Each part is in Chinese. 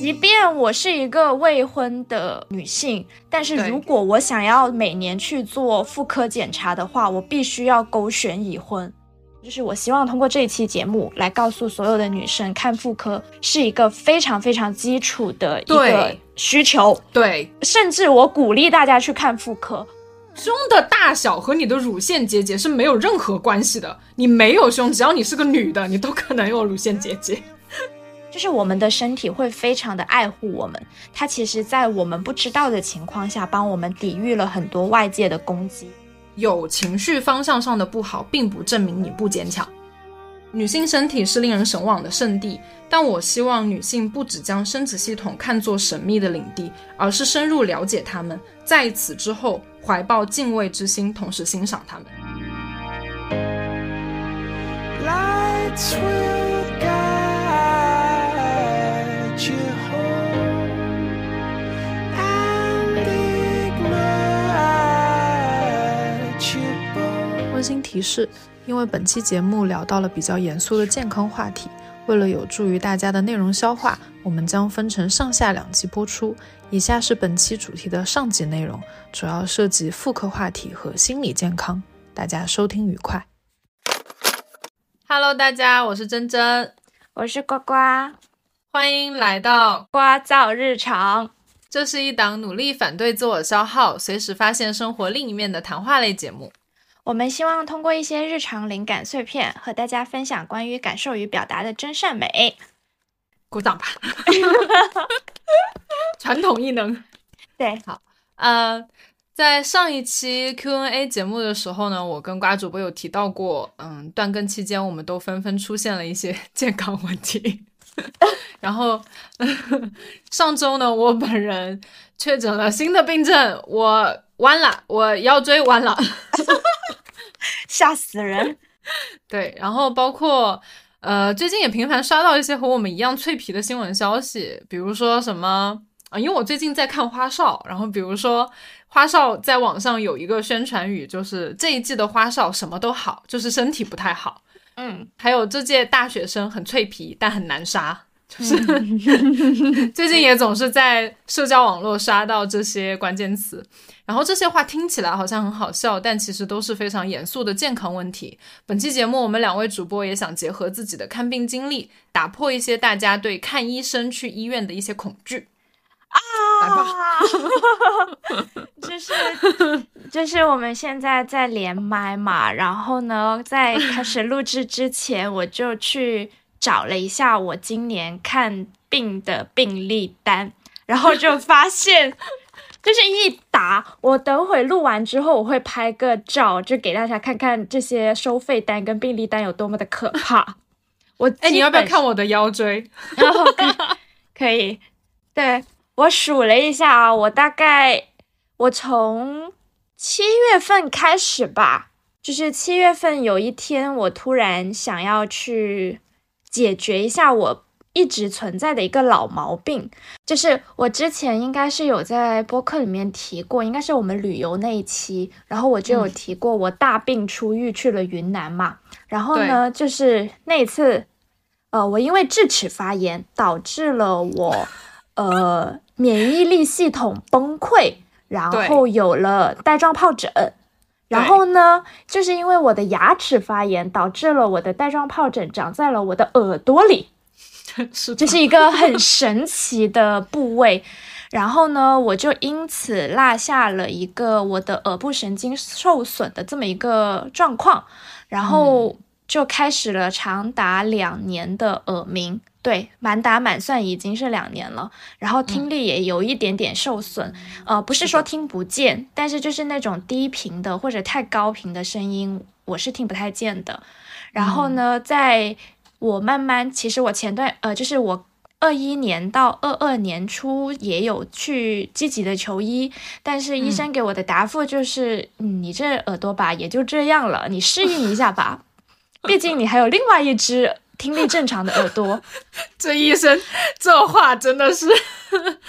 即便我是一个未婚的女性，但是如果我想要每年去做妇科检查的话，我必须要勾选已婚。就是我希望通过这一期节目来告诉所有的女生，看妇科是一个非常非常基础的一个需求，对，甚至我鼓励大家去看妇科。胸的大小和你的乳腺结节是没有任何关系的。你没有胸，只要你是个女的，你都可能有乳腺结节。就是我们的身体会非常的爱护我们，它其实在我们不知道的情况下，帮我们抵御了很多外界的攻击。有情绪方向上的不好，并不证明你不坚强。女性身体是令人神往的圣地，但我希望女性不只将生殖系统看作神秘的领地，而是深入了解它们，在此之后怀抱敬畏之心，同时欣赏它们。温馨提示：因为本期节目聊到了比较严肃的健康话题，为了有助于大家的内容消化，我们将分成上下两集播出。以下是本期主题的上集内容，主要涉及妇科话题和心理健康。大家收听愉快。Hello，大家，我是珍珍，我是呱呱，欢迎来到呱噪日常。这是一档努力反对自我消耗、随时发现生活另一面的谈话类节目。我们希望通过一些日常灵感碎片，和大家分享关于感受与表达的真善美。鼓掌吧！传统异能。对，好呃，在上一期 Q&A 节目的时候呢，我跟瓜主播有提到过，嗯，断更期间我们都纷纷出现了一些 健康问题。然后上周呢，我本人确诊了新的病症，我弯了，我腰椎弯了。吓死人！对，然后包括呃，最近也频繁刷到一些和我们一样脆皮的新闻消息，比如说什么啊、因为我最近在看花少，然后比如说花少在网上有一个宣传语，就是这一季的花少什么都好，就是身体不太好。嗯，还有这届大学生很脆皮，但很难杀。就是 最近也总是在社交网络刷到这些关键词，然后这些话听起来好像很好笑，但其实都是非常严肃的健康问题。本期节目，我们两位主播也想结合自己的看病经历，打破一些大家对看医生、去医院的一些恐惧。来吧，就是就是我们现在在连麦嘛，然后呢，在开始录制之前，我就去找了一下我今年看病的病历单，然后就发现。就是一打，我等会录完之后，我会拍个照，就给大家看看这些收费单跟病历单有多么的可怕。我哎，你要不要看我的腰椎？然后可以可以，对我数了一下啊，我大概我从七月份开始吧，就是七月份有一天，我突然想要去解决一下我一直存在的一个老毛病，就是我之前应该是有在播客里面提过，应该是我们旅游那一期，然后我就有提过我大病初愈去了云南嘛，然后呢，就是那一次。呃，我因为智齿发炎导致了我呃免疫力系统崩溃，然后有了带状疱疹。然后呢，就是因为我的牙齿发炎导致了我的带状疱疹长在了我的耳朵里，是这是一个很 神奇的部位。然后呢，我就因此落下了一个我的耳部神经受损的这么一个状况，然后就开始了长达两年的耳鸣。对，满打满算已经是两年了，然后听力也有一点点受损，呃，不是说听不见，但是就是那种低频的或者太高频的声音，我是听不太见的。然后呢，在我慢慢，其实我前段呃，就是我二一年到二二年初也有去积极的求医，但是医生给我的答复就是，嗯，你这耳朵吧也就这样了，你适应一下吧，毕竟你还有另外一只听力正常的耳朵。这医生这话真的是，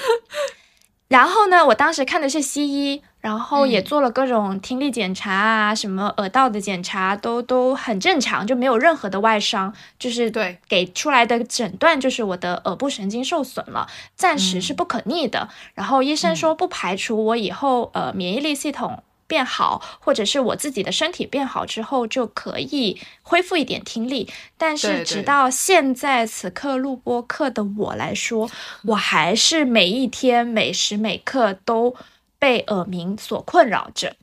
然后呢，我当时看的是西医，然后也嗯做了各种听力检查啊，什么耳道的检查都都很正常，就没有任何的外伤，就是对给出来的诊断就是我的耳部神经受损了，暂时是不可逆的。然后医生说不排除我以后呃免疫力系统。变好，或者是我自己的身体变好之后，就可以恢复一点听力。但是直到现在此刻录播课的我来说，我还是每一天每时每刻都被耳鸣所困扰着。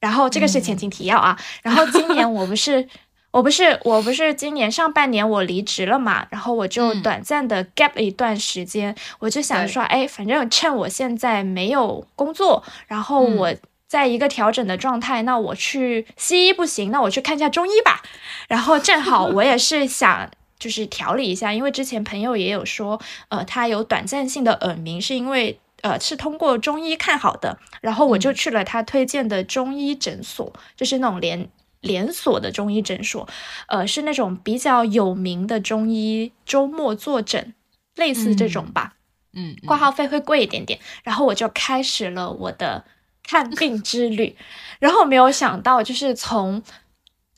然后这个是前情提要啊。然后今年我不是。我不是，我不是今年上半年我离职了嘛，然后我就嗯短暂的 gap 了一段时间，我就想说，哎，反正趁我现在没有工作，然后嗯我在一个调整的状态，那我去西医不行，那我去看一下中医吧。然后正好我也是想就是调理一下，因为之前朋友也有说，呃，他有短暂性的耳鸣，是因为呃是通过中医看好的，然后我就去了他推荐的中医诊所，就是那种连连锁的中医诊所，呃，是那种比较有名的中医周末坐诊，类似这种吧。嗯，挂号费会贵一点点，然后我就开始了我的看病之旅，然后没有想到，就是从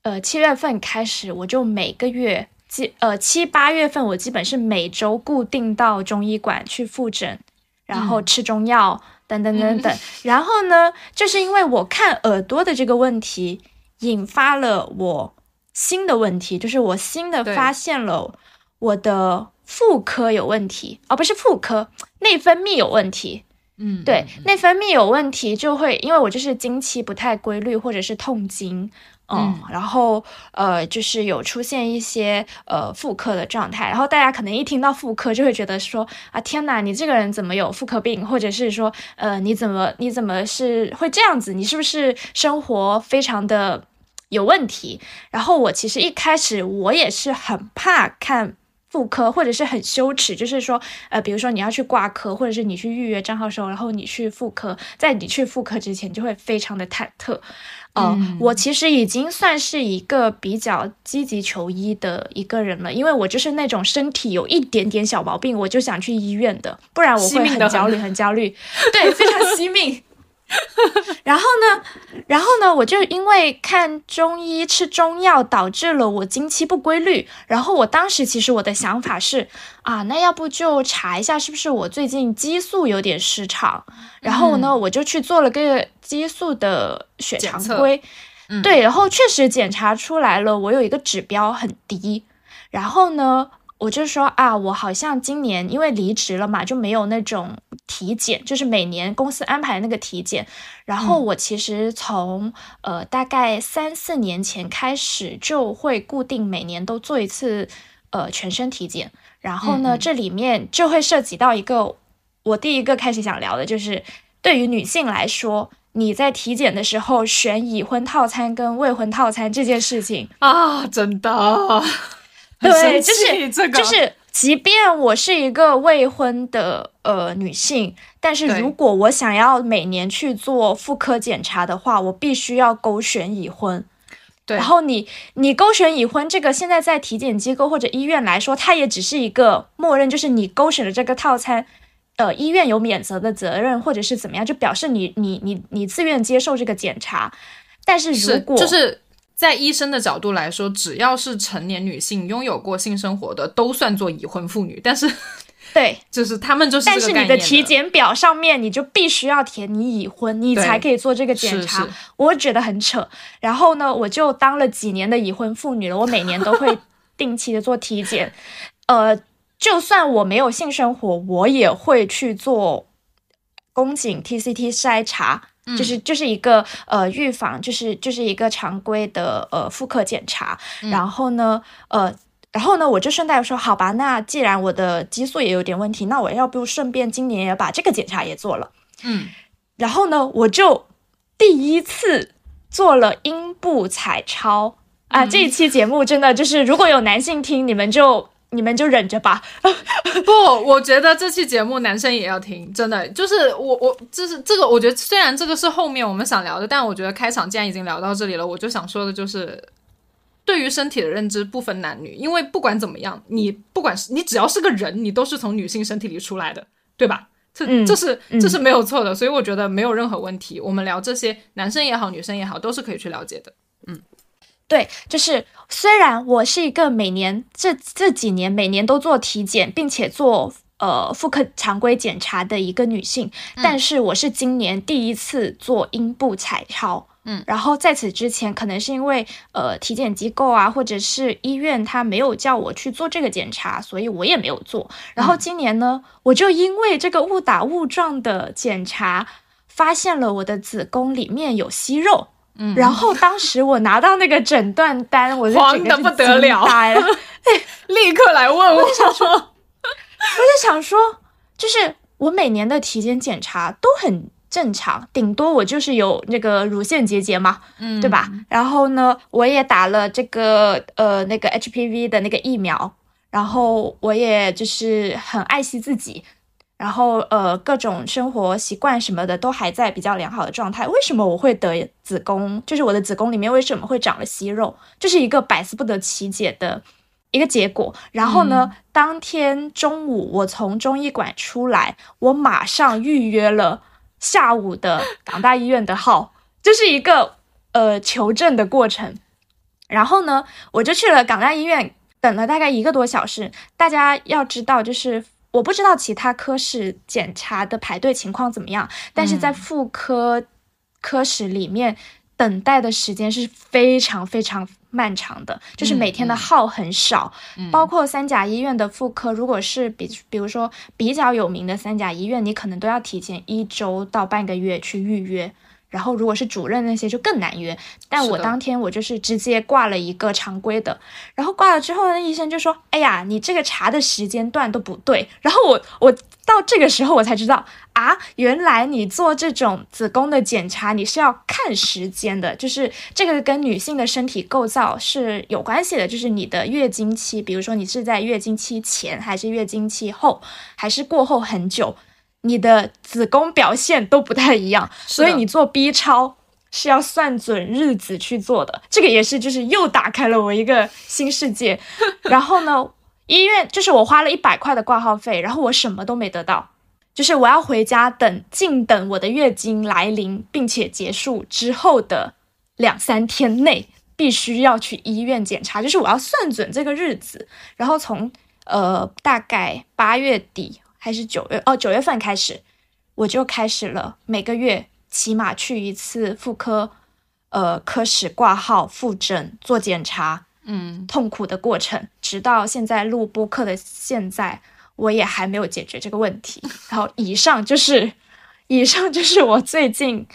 呃七月份开始，我就每个月基呃七八月份，我基本是每周固定到中医馆去复诊，然后吃中药、等等等等。然后呢，就是因为我看耳朵的这个问题，引发了我新的问题，就是我新的发现了我的妇科有问题，哦，不是妇科，内分泌有问题。嗯，对，内分泌有问题就会，因为我就是经期不太规律，或者是痛经，嗯，然后呃，就是有出现一些呃妇科的状态，然后大家可能一听到妇科就会觉得说啊，天哪，你这个人怎么有妇科病，或者是说呃，你怎么你怎么是会这样子？你是不是生活非常的有问题？然后我其实一开始我也是很怕看。妇科或者是很羞耻，就是说，呃，比如说你要去挂科，或者是你去预约账号的时候，然后你去妇科，在你去妇科之前就会非常的忐忑。呃，嗯我其实已经算是一个比较积极求医的一个人了，因为我就是那种身体有一点点小毛病，我就想去医院的，不然我会很焦虑，很焦虑，对，非常惜命。然后呢，然后呢，我就因为看中医吃中药，导致了我经期不规律。然后我当时其实我的想法是啊，那要不就查一下是不是我最近激素有点失常。然后呢，我就去做了个激素的血常规，嗯对，然后确实检查出来了，我有一个指标很低。然后呢，我就说啊，我好像今年因为离职了嘛，就没有那种体检，就是每年公司安排的那个体检。然后我其实从、呃大概三四年前开始，就会固定每年都做一次呃全身体检。然后呢，嗯嗯这里面就会涉及到一个我第一个开始想聊的，就是对于女性来说。你在体检的时候选已婚套餐跟未婚套餐这件事情，啊，真的，对就是这个，就是，即便我是一个未婚的呃女性，但是如果我想要每年去做妇科检查的话，我必须要勾选已婚。对，然后你你勾选已婚这个，现在在体检机构或者医院来说，它也只是一个默认，就是你勾选的这个套餐。呃，医院有免责的责任，或者是怎么样，就表示你你你你自愿接受这个检查。但是如是果就是在医生的角度来说，只要是成年女性拥有过性生活的，都算作已婚妇女。但是 对，就是他们就是但是你的体检表上面，你就必须要填你已婚，你才可以做这个检查。我觉得很扯。然后呢，我就当了几年的已婚妇女了，我每年都会 定期的做体检。呃，就算我没有性生活，我也会去做宫颈 TCT 筛查。就是就是一个呃预防，就是就是一个常规的呃妇科检查，然后呢呃然后呢，我就顺带说，好吧，那既然我的激素也有点问题，那我要不顺便今年也把这个检查也做了。嗯，然后呢，我就第一次做了阴部彩超。啊！这一期节目真的就是，如果有男性听，你们就你们就忍着吧。不，我觉得这期节目男生也要听，真的就是我我就是这个，我觉得虽然这个是后面我们想聊的，但我觉得开场既然已经聊到这里了，我就想说的就是。对于身体的认知不分男女，因为不管怎么样，你不管是你只要是个人，你都是从女性身体里出来的，对吧？这嗯这是嗯这是没有错的，所以我觉得没有任何问题。我们聊这些，男生也好，女生也好，都是可以去了解的。对，就是虽然我是一个每年这这几年每年都做体检，并且做呃妇科常规检查的一个女性，但是我是今年第一次做阴部彩超。嗯，然后在此之前，可能是因为呃体检机构啊，或者是医院，他没有叫我去做这个检查，所以我也没有做。然后今年呢，我就因为这个误打误撞的检查，发现了我的子宫里面有息肉。嗯然后当时我拿到那个诊断单，我就 慌得整个是不得了哎。立刻来问我，想说 我就想说，就是我每年的体检检查都很正常，顶多我就是有那个乳腺结节嘛，嗯对吧？然后呢，我也打了这个呃那个 HPV 的那个疫苗，然后我也就是很爱惜自己。然后呃，各种生活习惯什么的都还在比较良好的状态。为什么我会得子宫？就是我的子宫里面为什么会长了息肉？这是一个百思不得其解的一个结果。然后呢，当天中午我从中医馆出来，我马上预约了下午的港大医院的号，这是一个呃求证的过程。然后呢，我就去了港大医院，等了大概一个多小时。大家要知道，就是我不知道其他科室检查的排队情况怎么样，但是在妇科科室里面，等待的时间是非常非常漫长的，就是每天的号很少，包括三甲医院的妇科，如果是比比如说比较有名的三甲医院，你可能都要提前一周到半个月去预约。然后，如果是主任那些就更难约，但我当天我就是直接挂了一个常规的，然后挂了之后呢，医生就说：“哎呀，你这个查的时间段都不对。”然后我我到这个时候我才知道啊，原来你做这种子宫的检查，你是要看时间的，就是这个跟女性的身体构造是有关系的，就是你的月经期，比如说你是在月经期前，还是月经期后，还是过后很久，你的子宫表现都不太一样，所以你做 B 超。是要算准日子去做的，这个也是，就是又打开了我一个新世界。然后呢，医院就是我花了一百块的挂号费，然后我什么都没得到，就是我要回家等，静等我的月经来临并且结束之后的两三天内，必须要去医院检查，就是我要算准这个日子，然后从呃大概八月底还是九月哦九月份开始，我就开始了每个月起码去一次妇科呃科室挂号复诊做检查，嗯，痛苦的过程，直到现在录播课的现在，我也还没有解决这个问题。然后以上就是，以上就是我最近，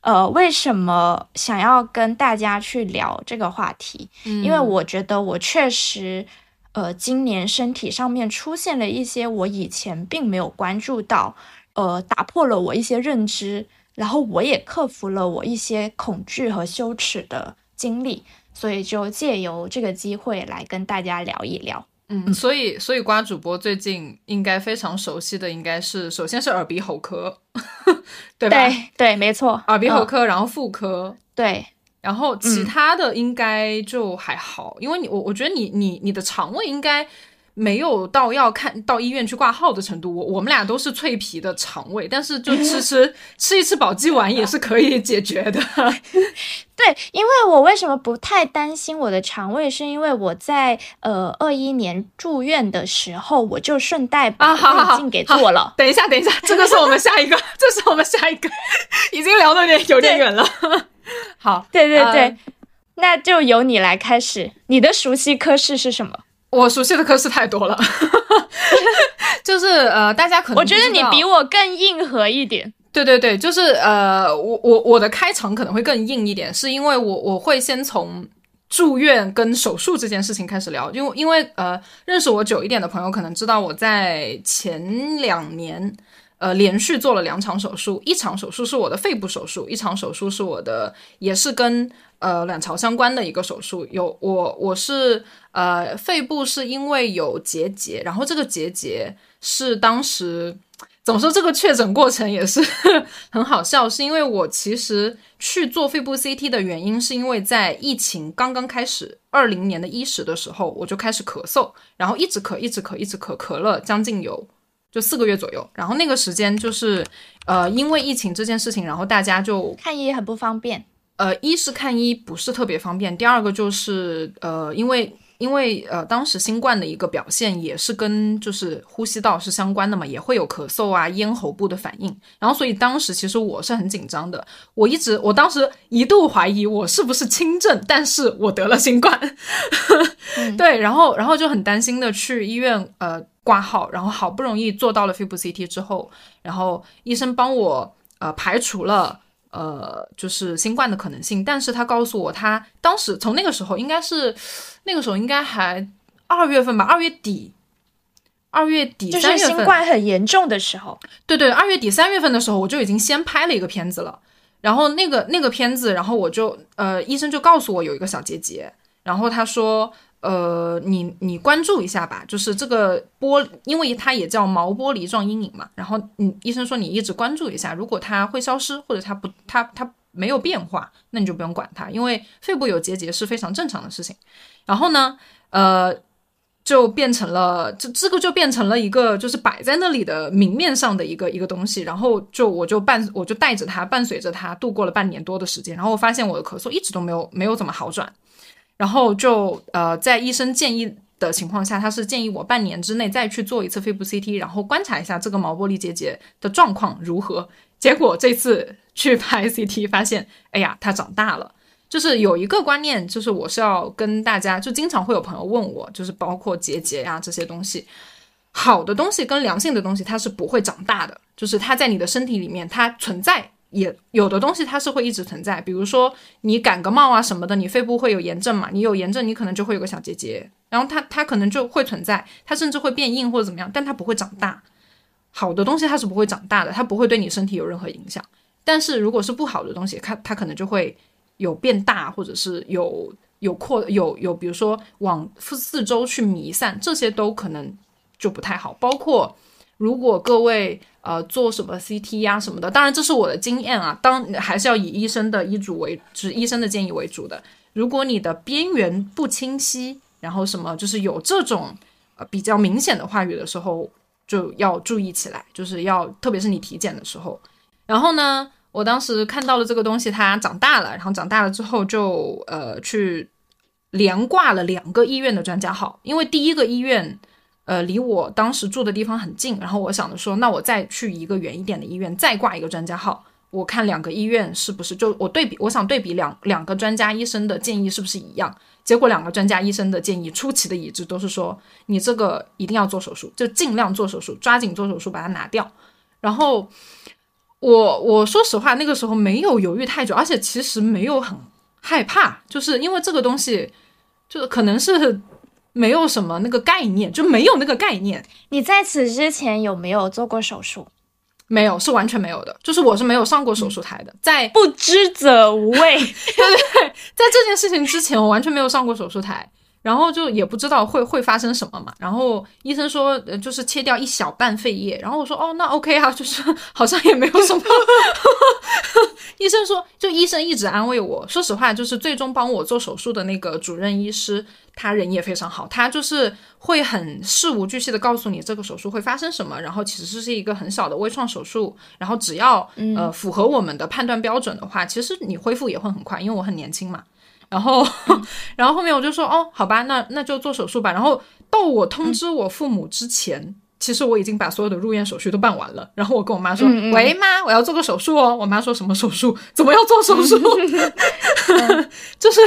呃，为什么想要跟大家去聊这个话题，因为我觉得我确实，呃，今年身体上面出现了一些我以前并没有关注到，呃，打破了我一些认知，然后我也克服了我一些恐惧和羞耻的经历。所以就借由这个机会来跟大家聊一聊。嗯，所以所以瓜主播最近应该非常熟悉的，应该是首先是耳鼻喉科，对吧？对对，没错，嗯耳鼻喉科，然后妇科，对，然后其他的应该就还好，因为你我我觉得你你你的肠胃应该没有到要看到医院去挂号的程度。我我们俩都是脆皮的肠胃，但是就吃 吃吃一吃保济丸也是可以解决的。对，因为我为什么不太担心我的肠胃，是因为我在呃二一年住院的时候，我就顺带把胃镜给做了。等一下，等一下，这个是我们下一个，这是我们下一个，已经聊的有点有点远了。好，对对对，呃那就由你来开始。你的熟悉科室是什么？我熟悉的科室太多了，就是呃，大家可能我觉得你比我更硬核一点。对对对，就是呃，我我我的开场可能会更硬一点，是因为我我会先从住院跟手术这件事情开始聊，因为因为呃，认识我久一点的朋友可能知道我在前两年。呃，连续做了两场手术，一场手术是我的肺部手术，一场手术是我的，也是跟呃卵巢相关的一个手术。有我我是呃肺部是因为有结节，然后这个结节是当时怎么说？这个确诊过程也是 很好笑，是因为我其实去做肺部 CT 的原因，是因为在疫情刚刚开始，二零年的伊始的时候，我就开始咳嗽，然后一直咳，一直咳，一直咳，咳了将近有就四个月左右。然后那个时间就是，呃，因为疫情这件事情，然后大家就看医很不方便。呃，一是看医不是特别方便，第二个就是呃，因为因为呃，当时新冠的一个表现也是跟就是呼吸道是相关的嘛，也会有咳嗽啊、咽喉部的反应，然后所以当时其实我是很紧张的，我一直我当时一度怀疑我是不是轻症，但是我得了新冠，对，然后然后就很担心的去医院呃挂号，然后好不容易做到了肺部 CT 之后，然后医生帮我呃排除了。呃，就是新冠的可能性，但是他告诉我，他当时从那个时候应该是，那个时候应该还二月份吧，二月底，二月底就是新冠很严重的时候。对对，二月底三月份的时候，我就已经先拍了一个片子了，然后那个那个片子，然后我就呃，医生就告诉我有一个小结节，然后他说。呃，你你关注一下吧，就是这个玻，因为它也叫毛玻璃状阴影嘛。然后，嗯，医生说你一直关注一下，如果它会消失，或者它不，它它没有变化，那你就不用管它，因为肺部有结节是非常正常的事情。然后呢，呃，就变成了这这个就变成了一个就是摆在那里的明面上的一个一个东西。然后就我就伴我就带着它，伴随着它度过了半年多的时间。然后我发现我的咳嗽一直都没有没有怎么好转。然后就呃，在医生建议的情况下，他是建议我半年之内再去做一次肺部 CT，然后观察一下这个毛玻璃结节的状况如何。结果这次去拍 CT 发现，哎呀，它长大了。就是有一个观念，就是我是要跟大家，就经常会有朋友问我，就是包括结节呀、这些东西，好的东西跟良性的东西它是不会长大的，就是它在你的身体里面它存在。也有的东西它是会一直存在，比如说你感个冒啊什么的，你肺部会有炎症嘛，你有炎症，你可能就会有个小结节，然后它它可能就会存在，它甚至会变硬或者怎么样，但它不会长大。好的东西它是不会长大的，它不会对你身体有任何影响。但是如果是不好的东西，它它可能就会有变大，或者是有有扩有有，比如说往四四周去弥散，这些都可能就不太好。包括如果各位。呃，做什么 CT 呀、什么的，当然这是我的经验啊，当还是要以医生的医嘱为，是医生的建议为主的。如果你的边缘不清晰，然后什么就是有这种呃比较明显的话语的时候，就要注意起来，就是要特别是你体检的时候。然后呢，我当时看到了这个东西，它长大了，然后长大了之后就呃去连挂了两个医院的专家号，因为第一个医院。呃，离我当时住的地方很近，然后我想着说，那我再去一个远一点的医院，再挂一个专家号，我看两个医院是不是就我对比，我想对比两两个专家医生的建议是不是一样？结果两个专家医生的建议出奇的一致，都是说你这个一定要做手术，就尽量做手术，抓紧做手术把它拿掉。然后我我说实话，那个时候没有犹豫太久，而且其实没有很害怕，就是因为这个东西，就可能是。没有什么那个概念，就没有那个概念。你在此之前有没有做过手术？没有，是完全没有的。就是我是没有上过手术台的，在不知者无畏。对对对，在这件事情之前，我完全没有上过手术台，然后就也不知道会会发生什么嘛。然后医生说，呃，就是切掉一小半肺叶。然后我说，哦，那 OK 啊，就是好像也没有什么。医生说，就医生一直安慰我。说实话，就是最终帮我做手术的那个主任医师，他人也非常好。他就是会很事无巨细的告诉你这个手术会发生什么，然后其实是一个很小的微创手术，然后只要呃符合我们的判断标准的话，其实你恢复也会很快，因为我很年轻嘛。然后，然后后面我就说，哦，好吧，那那就做手术吧。然后到我通知我父母之前。其实我已经把所有的入院手续都办完了，然后我跟我妈说：“喂，妈，我要做个手术哦。”我妈说什么手术？怎么要做手术？就是，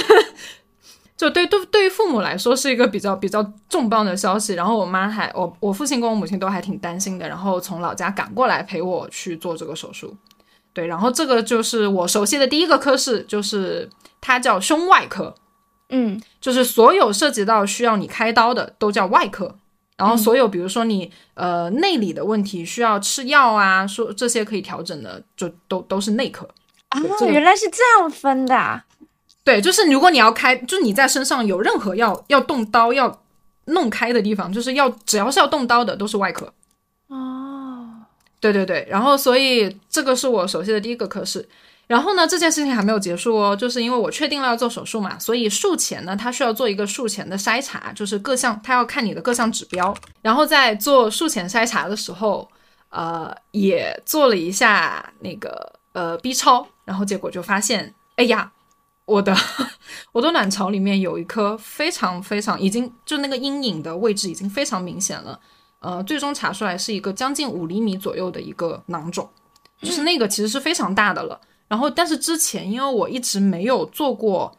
就对对对于父母来说是一个比较比较重磅的消息。然后我妈还我我父亲跟我母亲都还挺担心的，然后从老家赶过来陪我去做这个手术。对，然后这个就是我熟悉的第一个科室，就是它叫胸外科。嗯，就是所有涉及到需要你开刀的都叫外科。然后所有，比如说你呃内里的问题需要吃药啊，说这些可以调整的，就都都是内科啊。原来是这样分的。对，就是如果你要开，就你在身上有任何要要动刀要弄开的地方，就是要只要是要动刀的，都是外科。哦，对对对。然后所以这个是我熟悉的第一个科室。然后呢，这件事情还没有结束哦，就是因为我确定了要做手术嘛，所以术前呢，他需要做一个术前的筛查，就是各项他要看你的各项指标。然后在做术前筛查的时候，呃，也做了一下那个呃 B 超，然后结果就发现，哎呀，我的我的卵巢里面有一颗非常非常已经就那个阴影的位置已经非常明显了，呃，最终查出来是一个将近五厘米左右的一个囊肿，就是那个其实是非常大的了。然后，但是之前因为我一直没有做过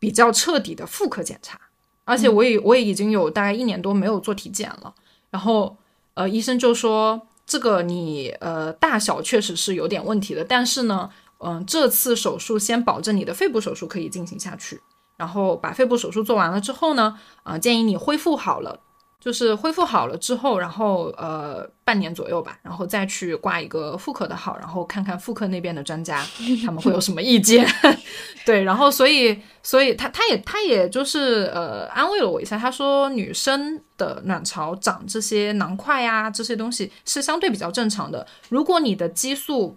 比较彻底的妇科检查，而且我也我也已经有大概一年多没有做体检了。然后，呃，医生就说这个你呃大小确实是有点问题的，但是呢，嗯，这次手术先保证你的肺部手术可以进行下去，然后把肺部手术做完了之后呢，啊，建议你恢复好了。就是恢复好了之后，然后呃半年左右吧，然后再去挂一个妇科的号，然后看看妇科那边的专家 他们会有什么意见。对，然后所以所以他他也他也就是呃安慰了我一下，他说女生的卵巢长这些囊块呀这些东西是相对比较正常的，如果你的激素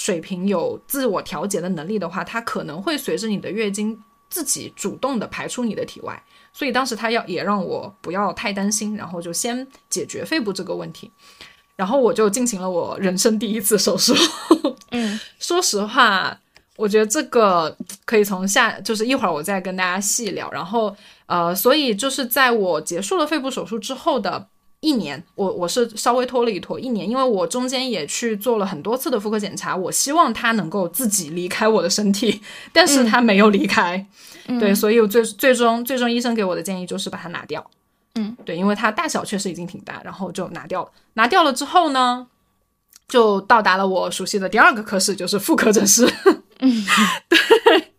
水平有自我调节的能力的话，它可能会随着你的月经自己主动的排出你的体外。所以当时他要也让我不要太担心，然后就先解决肺部这个问题，然后我就进行了我人生第一次手术。嗯，说实话，我觉得这个可以从下，就是一会儿我再跟大家细聊。然后呃，所以就是在我结束了肺部手术之后的一年，我我是稍微拖了一拖一年，因为我中间也去做了很多次的妇科检查，我希望它能够自己离开我的身体，但是它没有离开。对，所以我最最终最终医生给我的建议就是把它拿掉。嗯，对，因为它大小确实已经挺大，然后就拿掉了。拿掉了之后呢，就到达了我熟悉的第二个科室，就是妇科诊室。嗯，对。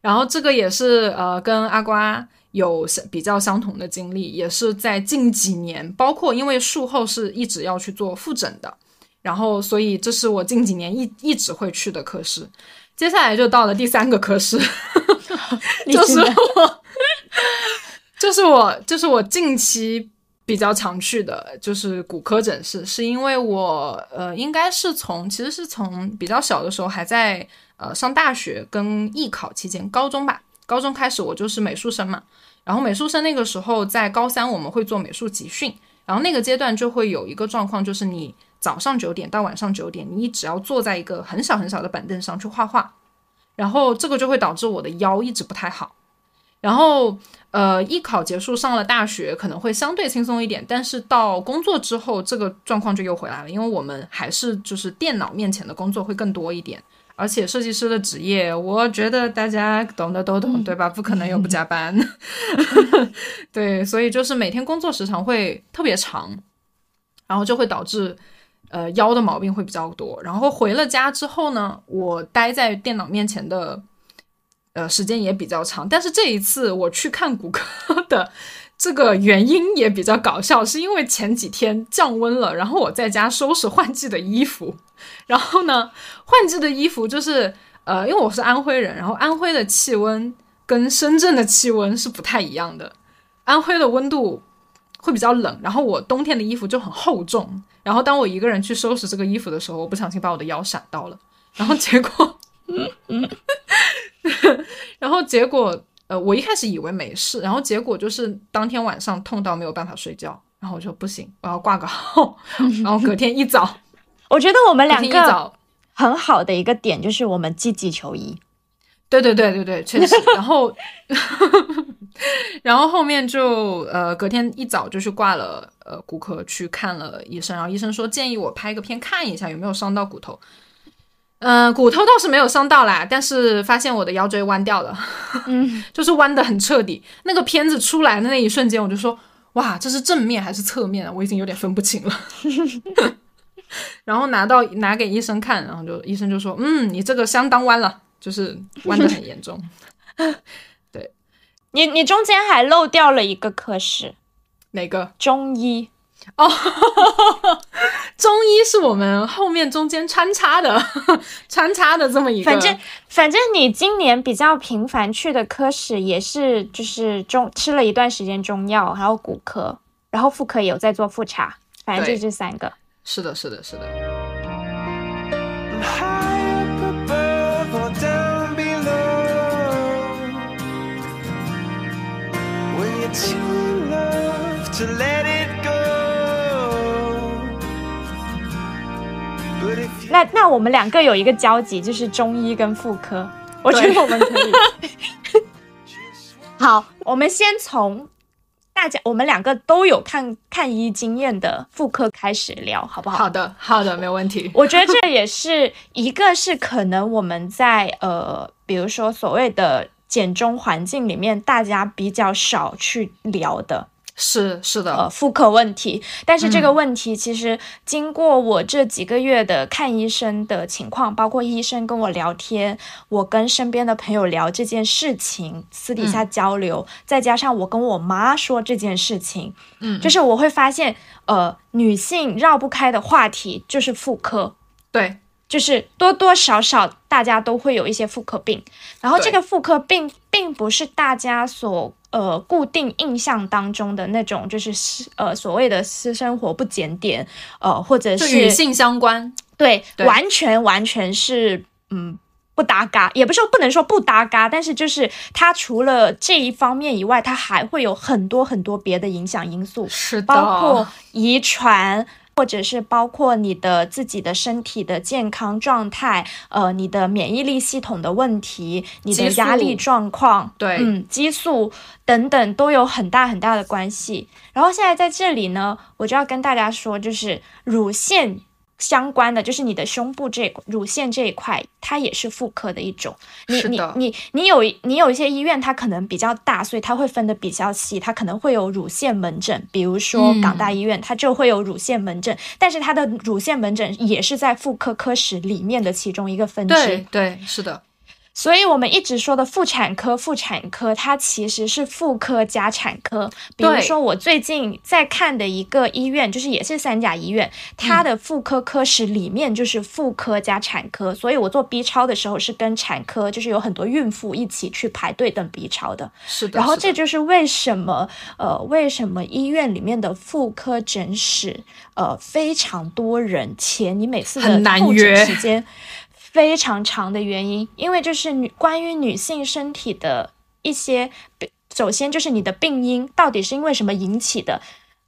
然后这个也是呃，跟阿瓜有比较相同的经历，也是在近几年，包括因为术后是一直要去做复诊的，然后所以这是我近几年一一直会去的科室。接下来就到了第三个科室。就是我，就是我，就是我近期比较常去的，就是骨科诊室，是因为我呃，应该是从其实是从比较小的时候，还在呃上大学跟艺考期间，高中吧，高中开始我就是美术生嘛，然后美术生那个时候在高三我们会做美术集训，然后那个阶段就会有一个状况，就是你早上九点到晚上九点，你只要坐在一个很小很小的板凳上去画画。然后这个就会导致我的腰一直不太好，然后呃，艺考结束上了大学可能会相对轻松一点，但是到工作之后这个状况就又回来了，因为我们还是就是电脑面前的工作会更多一点，而且设计师的职业，我觉得大家懂的都懂，对吧？不可能有不加班 对，所以就是每天工作时长会特别长，然后就会导致。呃，腰的毛病会比较多。然后回了家之后呢，我待在电脑面前的呃时间也比较长。但是这一次我去看骨科 的这个原因也比较搞笑，是因为前几天降温了，然后我在家收拾换季的衣服。然后呢，换季的衣服就是呃，因为我是安徽人，然后安徽的气温跟深圳的气温是不太一样的。安徽的温度会比较冷，然后我冬天的衣服就很厚重。然后当我一个人去收拾这个衣服的时候，我不小心把我的腰闪到了，然后结果，嗯 嗯然后结果，呃，我一开始以为没事，然后结果就是当天晚上痛到没有办法睡觉，然后我说不行，我要挂个号，然后隔天一早，我觉得我们两个很好的一个点就是我们积极求医。对对对对对，确实。然后，然后后面就呃，隔天一早就去挂了呃骨科去看了医生，然后医生说建议我拍个片看一下有没有伤到骨头。嗯，骨头倒是没有伤到啦，但是发现我的腰椎弯掉了，嗯，就是弯的很彻底。那个片子出来的那一瞬间，我就说哇，这是正面还是侧面？我已经有点分不清了。然后拿到拿给医生看，然后就医生就说嗯，你这个相当弯了。就是弯的很严重，对，你你中间还漏掉了一个科室，哪个？中医哦，哈哈哈，中医是我们后面中间穿插的，哈哈，穿插的这么一个。反正反正你今年比较频繁去的科室也是，就是中，吃了一段时间中药，还有骨科，然后妇科也有在做复查，反正就这三个。是的是的是的。那那我们两个有一个交集，就是中医跟妇科，我觉得我们可以。好，我们先从大家我们两个都有看看医经验的妇科开始聊，好不好？好的，好的，没有问题。我觉得这也是一个是可能我们在呃，比如说所谓的减中环境里面，大家比较少去聊的。是是的，呃妇科问题，但是这个问题其实经过我这几个月的看医生的情况，包括医生跟我聊天，我跟身边的朋友聊这件事情，私底下交流，再加上我跟我妈说这件事情，嗯，就是我会发现，呃，女性绕不开的话题就是妇科，对，就是多多少少大家都会有一些妇科病，然后这个妇科病并不是大家所呃固定印象当中的那种，就是私呃所谓的私生活不检点，呃或者是与性相关。对，对完全完全是嗯。不搭嘎，也不是说不能说不搭嘎，但是就是它除了这一方面以外，它还会有很多很多别的影响因素。是的，包括遗传，或者是包括你的自己的身体的健康状态，呃，你的免疫力系统的问题，你的压力状况，对嗯，激素等等都有很大很大的关系。然后现在在这里呢，我就要跟大家说，就是乳腺。相关的就是你的胸部这乳腺这一块，它也是妇科的一种。你你你你有你有一些医院，它可能比较大，所以它会分的比较细，它可能会有乳腺门诊，比如说嗯港大医院，它就会有乳腺门诊，但是它的乳腺门诊也是在妇科科室里面的其中一个分支。对对，是的，所以我们一直说的妇产科，妇产科它其实是妇科加产科。比如说我最近在看的一个医院，就是也是三甲医院，它的妇科科室里面就是妇科加产科，所以我做 B 超的时候是跟产科，就是有很多孕妇一起去排队等 B 超的。是的。然后这就是为什么呃为什么医院里面的妇科诊室呃非常多人，且你每次的很难候诊约时间非常长的原因，因为就是女关于女性身体的一些，首先就是你的病因到底是因为什么引起的，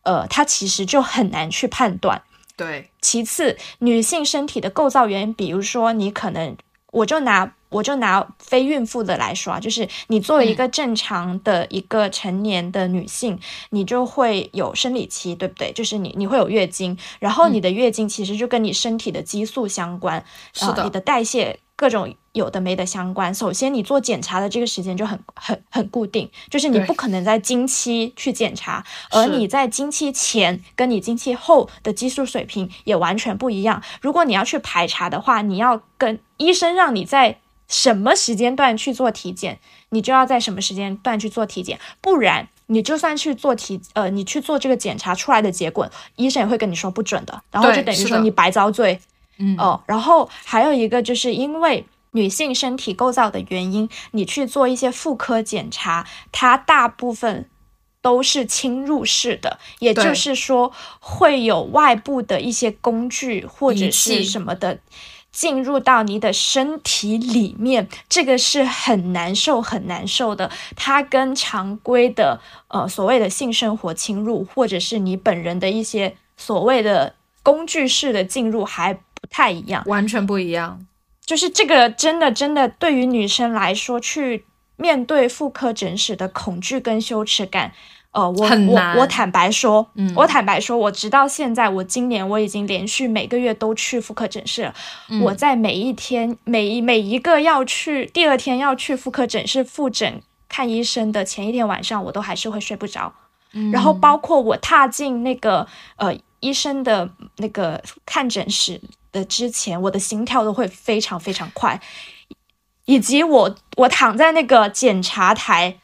呃，它其实就很难去判断。对其次，女性身体的构造原因，比如说你可能，我就拿我就拿非孕妇的来说啊，就是你作为一个正常的一个成年的女性，你就会有生理期，对不对？就是你你会有月经，然后你的月经其实就跟你身体的激素相关，是的呃你的代谢各种有的没的相关。首先，你做检查的这个时间就很很很固定，就是你不可能在经期去检查，而你在经期前跟你经期后的激素水平也完全不一样。如果你要去排查的话，你要跟医生让你在什么时间段去做体检，你就要在什么时间段去做体检，不然。你就算去做体，呃，你去做这个检查出来的结果，医生也会跟你说不准的，然后就等于说你白遭罪。嗯哦，然后还有一个就是因为女性身体构造的原因，你去做一些妇科检查，它大部分都是侵入式的，也就是说会有外部的一些工具或者是什么的。进入到你的身体里面，这个是很难受、很难受的。它跟常规的呃所谓的性生活侵入，或者是你本人的一些所谓的工具式的进入还不太一样。完全不一样。就是这个真的真的对于女生来说，去面对妇科诊室的恐惧跟羞耻感，呃，我我我坦白说，嗯。我坦白说，我直到现在，我今年我已经连续每个月都去妇科诊室我在每一天每一每一个要去第二天要去妇科诊室复诊看医生的前一天晚上，我都还是会睡不着。嗯。然后包括我踏进那个呃医生的那个看诊室的之前，我的心跳都会非常非常快，以及我我躺在那个检查台，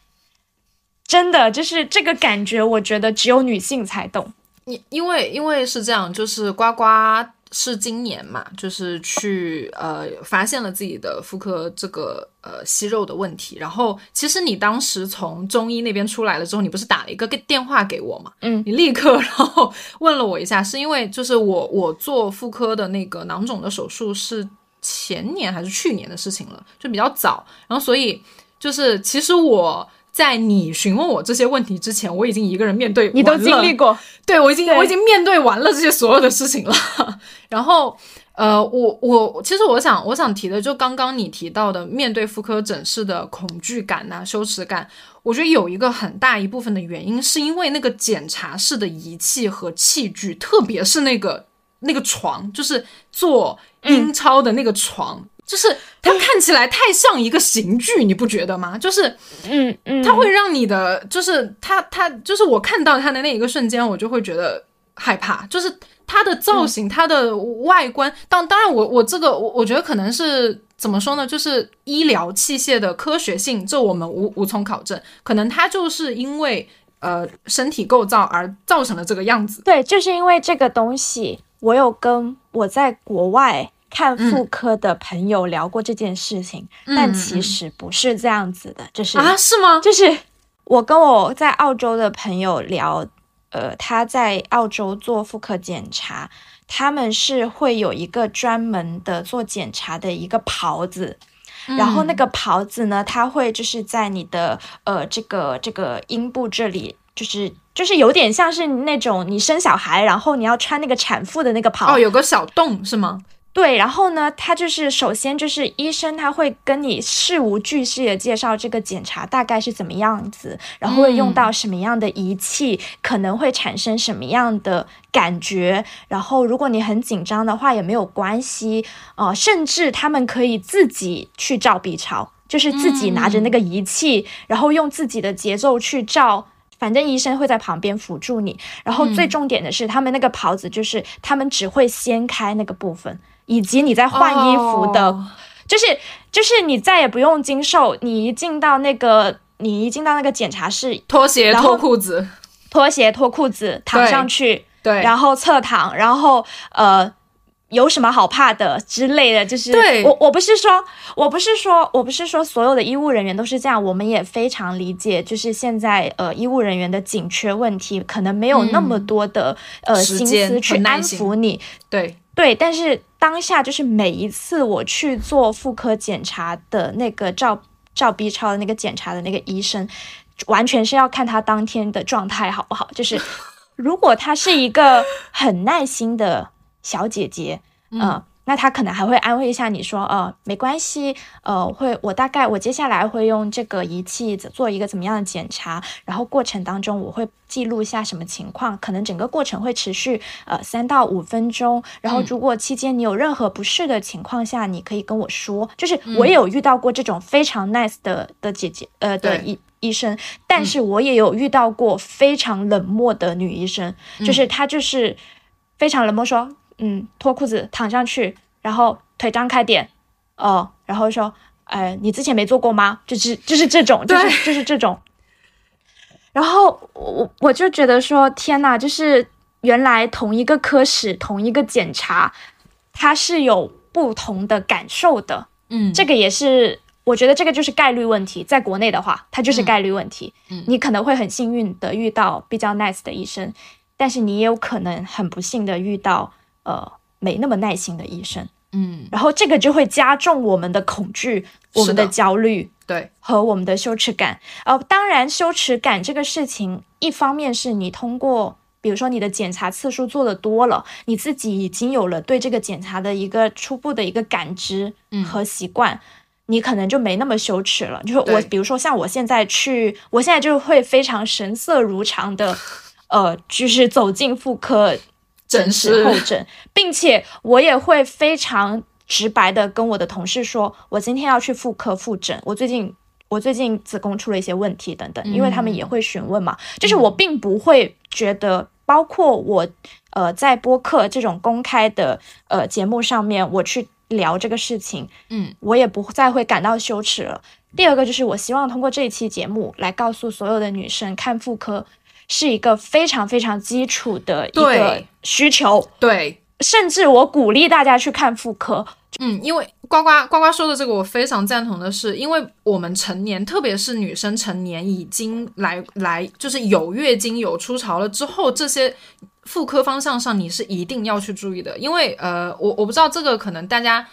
真的就是这个感觉，我觉得只有女性才懂。因因为因为是这样，就是呱呱是今年嘛，就是去呃发现了自己的妇科这个呃息肉的问题。然后其实你当时从中医那边出来了之后，你不是打了一个个电话给我嘛？嗯你立刻然后问了我一下，是因为就是我我做妇科的那个囊肿的手术是前年还是去年的事情了，就比较早。然后所以就是其实我。在你询问我这些问题之前，我已经一个人面对，你都经历，过，对我已经我已经面对完了这些所有的事情了。然后，呃，我我其实我想我想提的，就刚刚你提到的面对妇科诊室的恐惧感呐、羞耻感，我觉得有一个很大一部分的原因，是因为那个检查室的仪器和器具，特别是那个那个床，就是做英超的那个床。就是它看起来太像一个刑具，你不觉得吗？就是嗯嗯，它会让你的，就是它它就是我看到它的那一个瞬间，我就会觉得害怕，就是它的造型、它的外观。当当然我，我这个我我觉得可能是怎么说呢？就是医疗器械的科学性，这我们无无从考证。可能它就是因为呃身体构造而造成了这个样子。对，就是因为这个东西，我有跟我在国外看妇科的朋友聊过这件事情，但其实不是这样子的，就是啊，是吗？就是我跟我在澳洲的朋友聊，呃，他在澳洲做妇科检查，他们是会有一个专门的做检查的一个袍子。然后那个袍子呢，它会就是在你的呃这个这个阴部这里，就是就是有点像是那种你生小孩，然后你要穿那个产妇的那个袍，哦，有个小洞是吗？对，然后呢，他就是首先就是医生他会跟你事无巨细的介绍这个检查大概是怎么样子，然后会用到什么样的仪器，可能会产生什么样的感觉，然后如果你很紧张的话也没有关系，呃，甚至他们可以自己去照 B 超，就是自己拿着那个仪器，然后用自己的节奏去照。反正医生会在旁边辅助你，然后最重点的是，他们那个袍子就是他们只会掀开那个部分，以及你在换衣服的，哦就是就是你再也不用经受，你一进到那个你一进到那个检查室，脱鞋、脱裤子，脱鞋脱裤子躺上去，对，然后侧躺，然后呃。有什么好怕的之类的，就是对我我不是说我不是说我不是说所有的医务人员都是这样，我们也非常理解，就是现在呃医务人员的紧缺问题，可能没有那么多的、呃心思去安抚你，对，对，但是当下就是每一次我去做妇科检查的那个照照 B 超的那个检查的那个医生，完全是要看他当天的状态好不好。就是 如果她是一个很耐心的小姐姐，嗯、那他可能还会安慰一下你说，呃，没关系，呃，会我大概我接下来会用这个仪器做一个怎么样的检查，然后过程当中我会记录一下什么情况，可能整个过程会持续呃三到五分钟，然后如果期间你有任何不适的情况下，你可以跟我说，就是我也有遇到过这种非常 nice 的的姐姐呃的对。医医生，但是我也有遇到过非常冷漠的女医生，就是她就是非常冷漠说，嗯，脱裤子躺上去，然后腿张开点，哦，然后说，呃，你之前没做过吗？就是就是这种，就是就是这种。然后我我就觉得说，天呐，就是原来同一个科室、同一个检查，它是有不同的感受的。嗯，这个也是，我觉得这个就是概率问题。在国内的话，它就是概率问题。嗯你可能会很幸运的遇到比较 nice 的医生，但是你也有可能很不幸的遇到呃没那么耐心的医生。嗯，然后这个就会加重我们的恐惧、我们的焦虑对，和我们的羞耻感。呃，当然，羞耻感这个事情，一方面是你通过，比如说你的检查次数做的多了，你自己已经有了对这个检查的一个初步的一个感知和习惯。你可能就没那么羞耻了，就是我，比如说像我现在去，我现在就会非常神色如常的，呃，就是走进妇科诊室室候诊，并且我也会非常直白的跟我的同事说，我今天要去妇科复诊，我最近我最近子宫出了一些问题等等，因为他们也会询问嘛，就是我并不会觉得，包括我呃在播客这种公开的呃节目上面，我去聊这个事情，嗯，我也不再会感到羞耻了。第二个就是，我希望通过这一期节目来告诉所有的女生，看妇科是一个非常非常基础的一个需求，对，甚至我鼓励大家去看妇科。嗯，因为呱呱呱呱说的这个，我非常赞同的是，因为我们成年，特别是女生成年已经来来，就是有月经、有初潮了之后，这些妇科方向上你是一定要去注意的，因为呃，我我不知道这个可能大家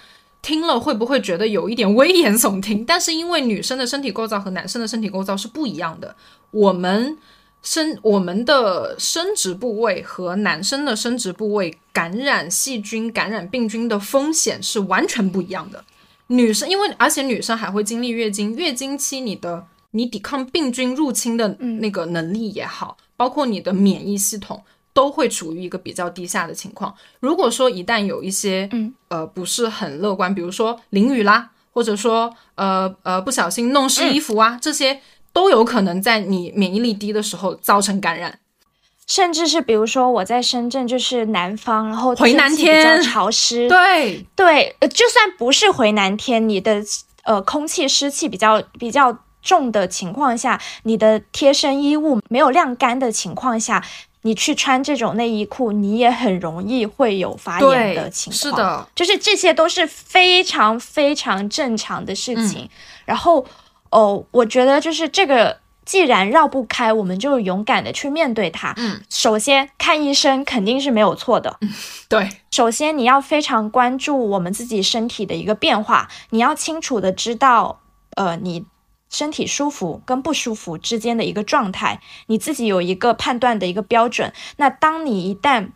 听了会不会觉得有一点危言耸听？但是因为女生的身体构造和男生的身体构造是不一样的，我们生我们的生殖部位和男生的生殖部位感染细菌、感染病菌的风险是完全不一样的。女生因为而且女生还会经历月经，月经期你的你抵抗病菌入侵的那个能力也好，包括你的免疫系统。都会处于一个比较低下的情况。如果说一旦有一些，嗯，呃，不是很乐观，比如说淋雨啦，或者说，呃呃，不小心弄湿衣服啊，这些都有可能在你免疫力低的时候造成感染。甚至是比如说我在深圳，就是南方，然后回南天比较潮湿，对对，就算不是回南天，你的呃空气湿气比较比较重的情况下，你的贴身衣物没有晾干的情况下。你去穿这种内衣裤，你也很容易会有发炎的情况。是的，就是这些都是非常非常正常的事情。然后，哦，我觉得就是这个，既然绕不开，我们就勇敢的去面对它。嗯，首先看医生肯定是没有错的。对，首先你要非常关注我们自己身体的一个变化，你要清楚的知道，呃，你。身体舒服跟不舒服之间的一个状态，你自己有一个判断的一个标准。那当你一旦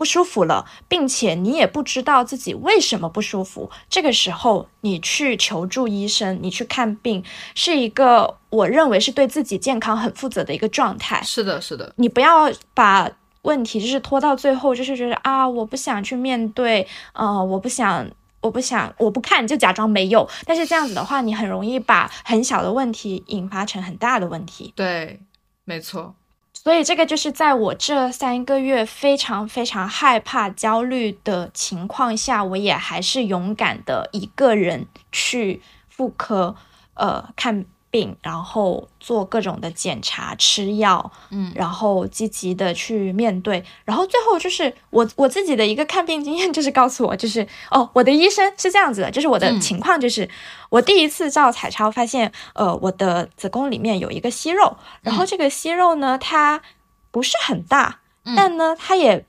不舒服了，并且你也不知道自己为什么不舒服，这个时候你去求助医生，你去看病，是一个我认为是对自己健康很负责的一个状态。是的，是的，你不要把问题就是拖到最后，就是觉得啊，我不想去面对，呃，我不想。我不想，我不看，就假装没有。但是这样子的话，你很容易把很小的问题引发成很大的问题。对，没错。所以这个就是在我这三个月非常非常害怕、焦虑的情况下，我也还是勇敢的一个人去妇科，呃，看。病，然后做各种的检查，吃药，嗯，然后积极的去面对，然后最后就是我我自己的一个看病经验，就是告诉我，就是哦，我的医生是这样子的，就是我的情况就是我第一次照彩超发现，呃，我的子宫里面有一个息肉，然后这个息肉呢，它不是很大，但呢，它也。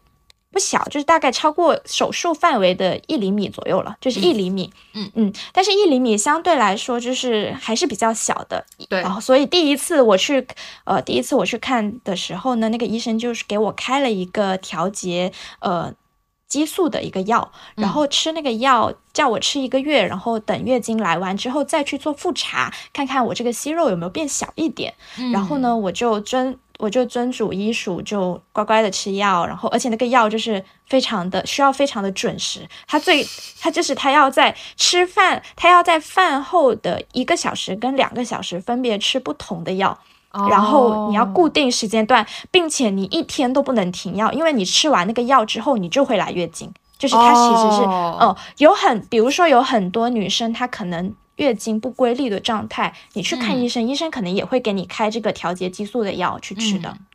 不小，就是大概超过手术范围的一厘米左右了，就是一厘米。嗯嗯，但是，一厘米相对来说就是还是比较小的。对。然后，所以第一次我去，呃，第一次我去看的时候呢，那个医生就是给我开了一个调节呃激素的一个药，然后吃那个药叫我吃一个月，然后等月经来完之后再去做复查，看看我这个息肉有没有变小一点。然后呢，我就遵。我就遵嘱医嘱，就乖乖的吃药，然后而且那个药就是非常的需要非常的准时。他最他就是他要在吃饭，他要在饭后的一个小时跟两个小时分别吃不同的药，然后你要固定时间段，并且你一天都不能停药，因为你吃完那个药之后你就会来月经。就是它其实是哦，有很比如说有很多女生她可能。月经不规律的状态，你去看医生，医生可能也会给你开这个调节激素的药去吃的。嗯，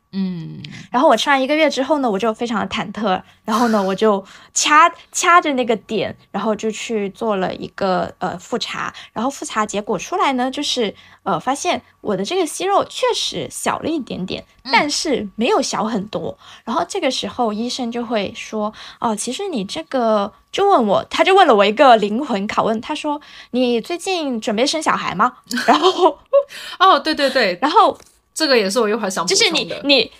然后我吃完一个月之后呢，我就非常的忐忑，然后呢，我就掐掐着那个点，然后就去做了一个呃复查，然后复查结果出来呢，就是呃发现我的这个息肉确实小了一点点，但是没有小很多。然后这个时候医生就会说，哦，其实你这个就问我，他就问了我一个灵魂拷问，他说你最近准备生小孩吗？然后哦，对对对，然后。这个也是我一会儿想。就是你你，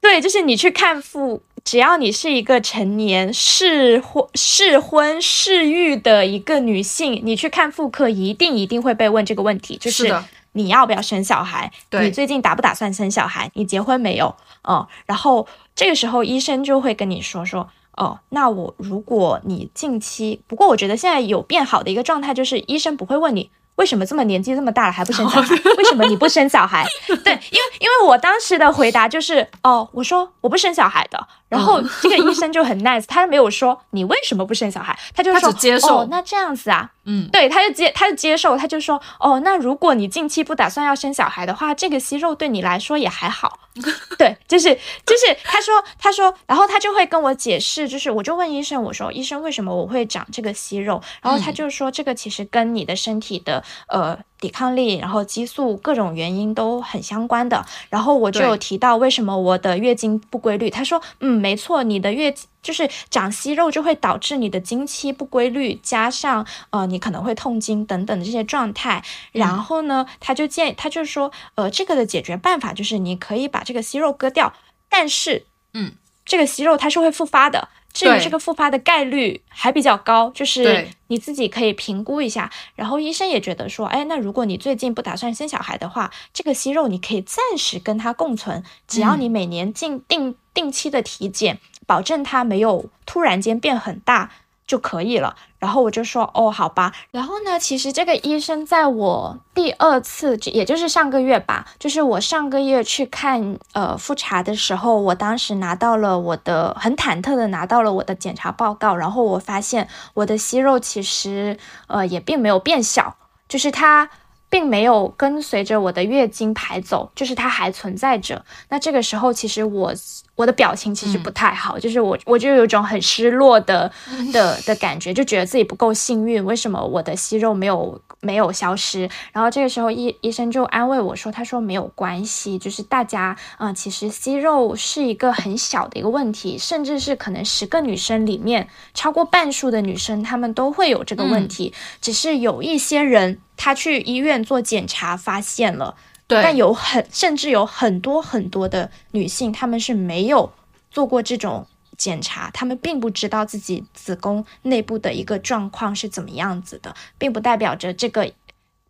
对，就是你去看妇，只要你是一个成年适婚适婚适育的一个女性，你去看妇科，一定一定会被问这个问题，就是你要不要生小孩？你最近打不打算生小孩？你结婚没有？嗯，然后这个时候医生就会跟你说说，哦，那我如果你近期，不过我觉得现在有变好的一个状态，就是医生不会问你。为什么这么年纪这么大了还不生小孩？为什么你不生小孩？对，因为因为我当时的回答就是哦，我说我不生小孩的。然后这个医生就很 nice，他没有说你为什么不生小孩，他就说接受。哦，那这样子啊，嗯，对，他就接他就接受，他就说哦，那如果你近期不打算要生小孩的话，这个息肉对你来说也还好。对，就是就是他说他说，然后他就会跟我解释，就是我就问医生，我说医生为什么我会长这个息肉？然后他就说这个其实跟你的身体的呃。抵抗力，然后激素各种原因都很相关的。然后我就有提到为什么我的月经不规律，他说，嗯，没错，你的月就是长息肉就会导致你的经期不规律，加上呃你可能会痛经等等的这些状态。然后呢，他就建他就说，呃，这个的解决办法就是你可以把这个息肉割掉，但是嗯，这个息肉它是会复发的。至于这个复发的概率还比较高，就是你自己可以评估一下。然后医生也觉得说，哎，那如果你最近不打算生小孩的话，这个息肉你可以暂时跟它共存，只要你每年进定定期的体检，保证它没有突然间变很大就可以了。然后我就说，哦，好吧。然后呢，其实这个医生在我第二次，也就是上个月吧，就是我上个月去看呃复查的时候，我当时拿到了我的很忐忑的拿到了我的检查报告，然后我发现我的息肉其实呃也并没有变小，就是它。并没有跟随着我的月经排走，就是它还存在着。那这个时候，其实我我的表情其实不太好，就是我我就有一种很失落的的的感觉，就觉得自己不够幸运，为什么我的息肉没有没有消失？然后这个时候医医生就安慰我说，他说没有关系，就是大家嗯、呃其实息肉是一个很小的一个问题，甚至是可能十个女生里面超过半数的女生她们都会有这个问题，只是有一些人她去医院做检查发现了。对，但有很甚至有很多很多的女性，她们是没有做过这种检查，她们并不知道自己子宫内部的一个状况是怎么样子的，并不代表着这个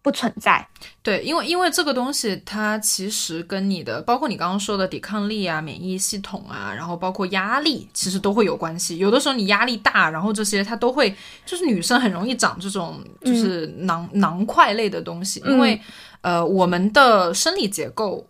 不存在。对，因为因为这个东西，它其实跟你的，包括你刚刚说的抵抗力啊、免疫系统啊，然后包括压力，其实都会有关系。有的时候你压力大，然后这些它都会，就是女生很容易长这种就是囊、囊块类的东西，因为、呃我们的生理结构，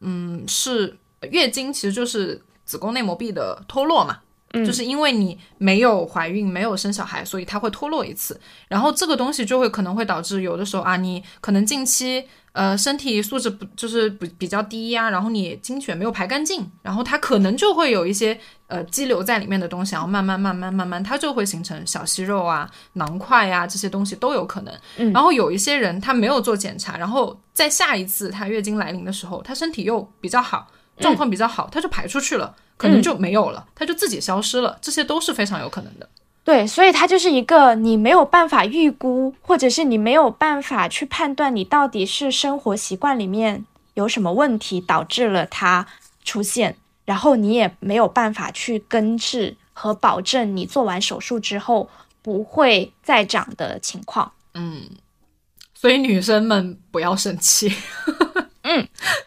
嗯，是月经其实就是子宫内膜壁的脱落嘛。就是因为你没有怀孕、没有生小孩，所以它会脱落一次。然后这个东西就会可能会导致有的时候啊，你可能近期呃身体素质不就是不比较低呀、然后你经血没有排干净，然后它可能就会有一些呃积留在里面的东西，然后慢慢慢慢慢慢它就会形成小息肉啊、囊块啊这些东西都有可能。嗯然后有一些人他没有做检查，然后在下一次他月经来临的时候，他身体又比较好，状况比较好，它就排出去了。可能就没有了，它就自己消失了，这些都是非常有可能的。对，所以它就是一个你没有办法预估，或者是你没有办法去判断你到底是生活习惯里面有什么问题导致了它出现，然后你也没有办法去根治和保证你做完手术之后不会再长的情况。嗯，所以女生们不要生气。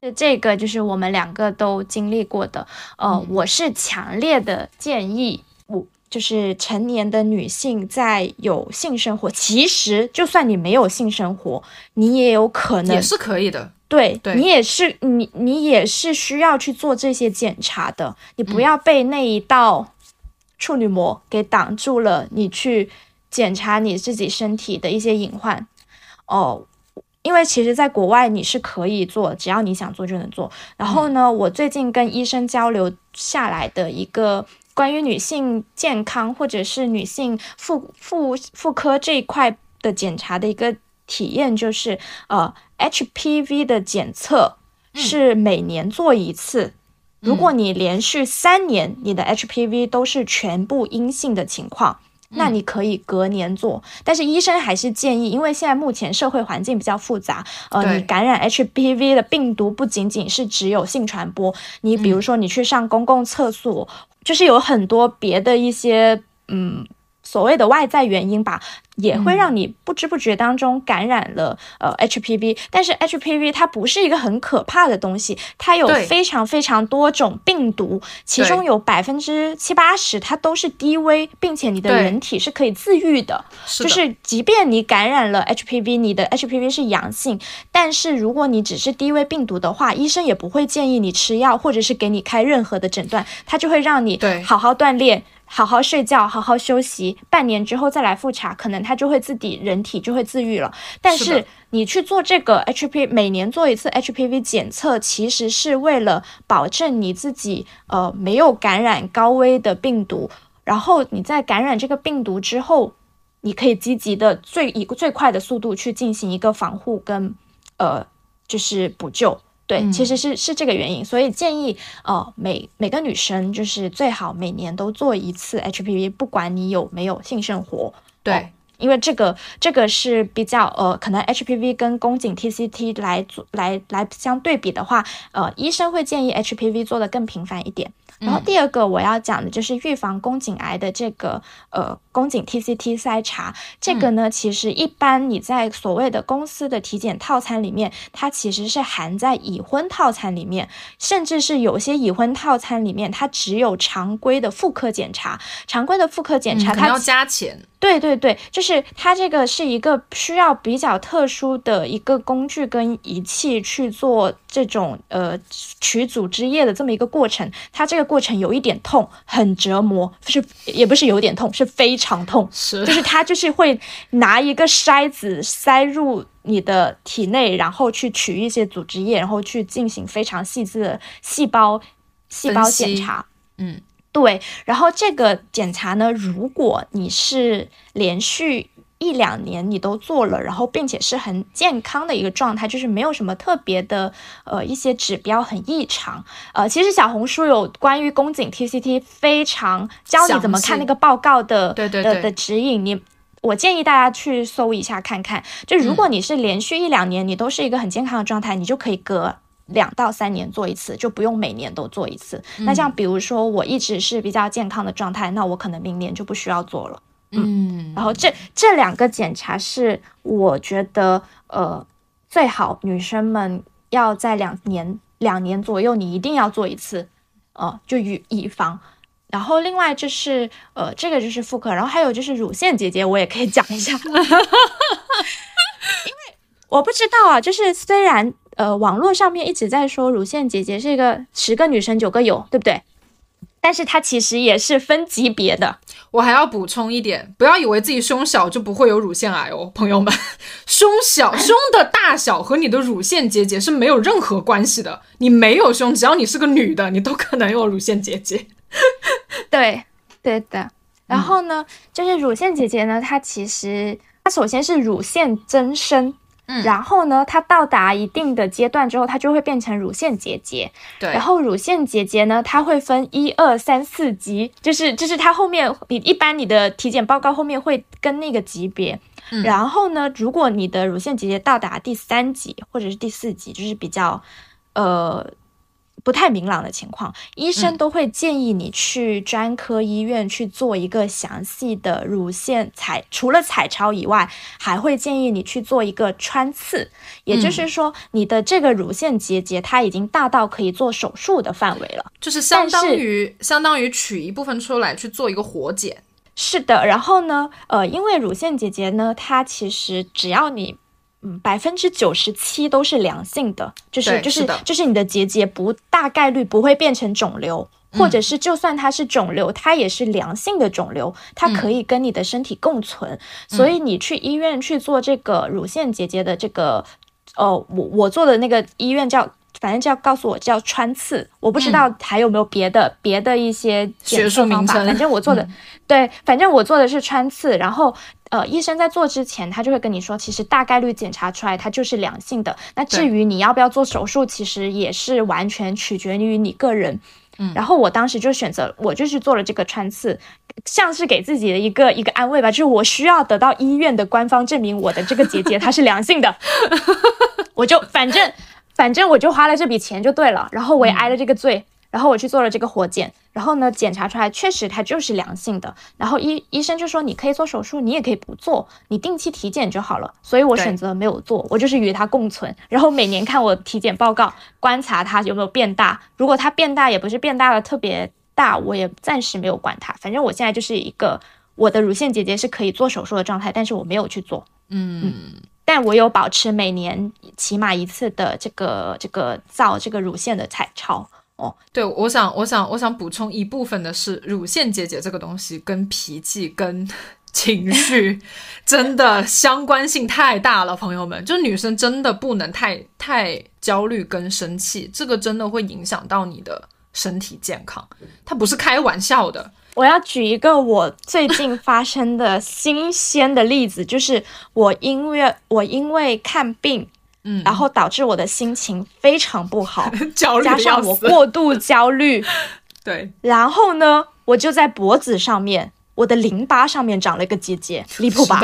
这这个就是我们两个都经历过的，呃，我是强烈的建议，我就是成年的女性在有性生活，其实就算你没有性生活，你也有可能也是可以的。对对你也是你你也是需要去做这些检查的，你不要被那一道处女膜给挡住了，你去检查你自己身体的一些隐患哦。因为其实，在国外你是可以做，只要你想做就能做。然后呢，我最近跟医生交流下来的一个关于女性健康或者是女性妇妇妇科这一块的检查的一个体验，就是呃，HPV 的检测是每年做一次。如果你连续三年你的 HPV 都是全部阴性的情况，那你可以隔年做，但是医生还是建议，因为现在目前社会环境比较复杂，呃，你感染 HPV 的病毒不仅仅是只有性传播，你比如说你去上公共厕所，就是有很多别的一些嗯所谓的外在原因吧，也会让你不知不觉当中感染了、呃 HPV。但是 HPV 它不是一个很可怕的东西，它有非常非常多种病毒，其中有百分之七八十它都是低危，并且你的人体是可以自愈的。就是即便你感染了 HPV，你的 HPV 是阳性，但是如果你只是低危病毒的话，医生也不会建议你吃药，或者是给你开任何的诊断，它就会让你好好锻炼。好好睡觉，好好休息，半年之后再来复查，可能他就会自己人体就会自愈了。但是你去做这个 HPV，每年做一次 HPV 检测，其实是为了保证你自己呃没有感染高危的病毒，然后你在感染这个病毒之后，你可以积极的最以最快的速度去进行一个防护跟呃就是补救。对，其实是是这个原因，所以建议呃每每个女生就是最好每年都做一次 HPV，不管你有没有性生活。对。因为这个这个是比较呃，可能 HPV 跟宫颈 TCT 来做来来相对比的话，呃，医生会建议 HPV 做的更频繁一点。然后第二个我要讲的就是预防宫颈癌的这个呃宫颈 TCT 筛查，这个呢其实一般你在所谓的公司的体检套餐里面，它其实是含在已婚套餐里面，甚至是有些已婚套餐里面它只有常规的妇科检查，常规的妇科检查它要加钱。对对对，就是它这个是一个需要比较特殊的一个工具跟仪器去做这种呃取组织液的这么一个过程，它这个过程有一点痛，很折磨，是也不是有点痛，是非常痛，是。就是它就是会拿一个筛子塞入你的体内，然后去取一些组织液，然后去进行非常细致的细胞细胞检查，嗯。对，然后这个检查呢，如果你是连续一两年你都做了，然后并且是很健康的一个状态，就是没有什么特别的呃一些指标很异常，呃，其实小红书有关于宫颈 TCT 非常教你怎么看那个报告的，对对的的指引，你我建议大家去搜一下看看，就如果你是连续一两年你都是一个很健康的状态，你就可以隔。两到三年做一次，就不用每年都做一次。那像比如说，我一直是比较健康的状态，那我可能明年就不需要做了。嗯，然后这这两个检查是我觉得呃最好女生们要在两年两年左右，你一定要做一次，呃，就以以防。然后另外就是呃这个就是妇科，然后还有就是乳腺结节，我也可以讲一下，因为我不知道啊，就是虽然。呃，网络上面一直在说乳腺结节是一个十个女生九个有，对不对？但是它其实也是分级别的。我还要补充一点，不要以为自己胸小就不会有乳腺癌哦，朋友们，胸小胸的大小和你的乳腺结节是没有任何关系的。你没有胸，只要你是个女的，你都可能有乳腺结节。对，对的。然后呢，就是乳腺结节呢，它其实它首先是乳腺增生。然后呢，它到达一定的阶段之后，它就会变成乳腺结节。对，然后乳腺结节呢，它会分一二三四级，就是就是它后面你一般你的体检报告后面会跟那个级别。然后呢，如果你的乳腺结节到达第三级或者是第四级，就是比较呃。不太明朗的情况，医生都会建议你去专科医院去做一个详细的乳腺彩，除了彩超以外，还会建议你去做一个穿刺。也就是说，你的这个乳腺结节它已经大到可以做手术的范围了，就是相当于相当于取一部分出来去做一个活检。是的，然后呢，呃，因为乳腺结节呢，它其实只要你。嗯，百分之九十七都是良性的，就是就是就是你的结节不大概率不会变成肿瘤，或者是就算它是肿瘤，它也是良性的肿瘤，它可以跟你的身体共存。所以你去医院去做这个乳腺结节的这个，呃，我我做的那个医院叫。反正就要告诉我叫穿刺，我不知道还有没有别的别的一些学术方法。反正我做的，对，反正我做的是穿刺。然后，呃，医生在做之前，他就会跟你说，其实大概率检查出来它就是良性的。那至于你要不要做手术，其实也是完全取决于你个人。嗯，然后我当时就选择，我就去做了这个穿刺，像是给自己的一个一个安慰吧，就是我需要得到医院的官方证明我的这个结节它是良性的，我就反正。反正我就花了这笔钱就对了，然后我也挨了这个罪，然后我去做了这个活检，然后呢检查出来确实它就是良性的，然后医医生就说你可以做手术，你也可以不做，你定期体检就好了，所以我选择没有做，我就是与它共存，然后每年看我体检报告，观察它有没有变大，如果它变大也不是变大的特别大，我也暂时没有管它，反正我现在就是一个我的乳腺结节是可以做手术的状态，但是我没有去做，嗯。但我有保持每年起码一次的这个这个造这个乳腺的彩超哦。对，我想我想我想补充一部分的是，乳腺结节这个东西跟脾气跟情绪 真的相关性太大了，朋友们，就女生真的不能太太焦虑跟生气，这个真的会影响到你的身体健康，它不是开玩笑的。我要举一个我最近发生的新鲜的例子，就是我因为我因为看病，嗯，然后导致我的心情非常不好，焦虑加上我过度焦虑，对，然后呢，我就在脖子上面，我的淋巴上面长了一个结节，离谱吧？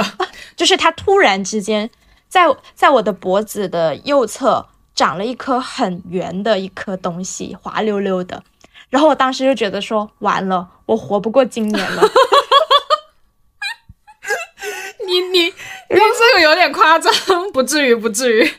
就是它突然之间在在我的脖子的右侧长了一颗很圆的一颗东西，滑溜溜的。然后我当时就觉得说，完了，我活不过今年了。你你你这个有点夸张，不至于不至于。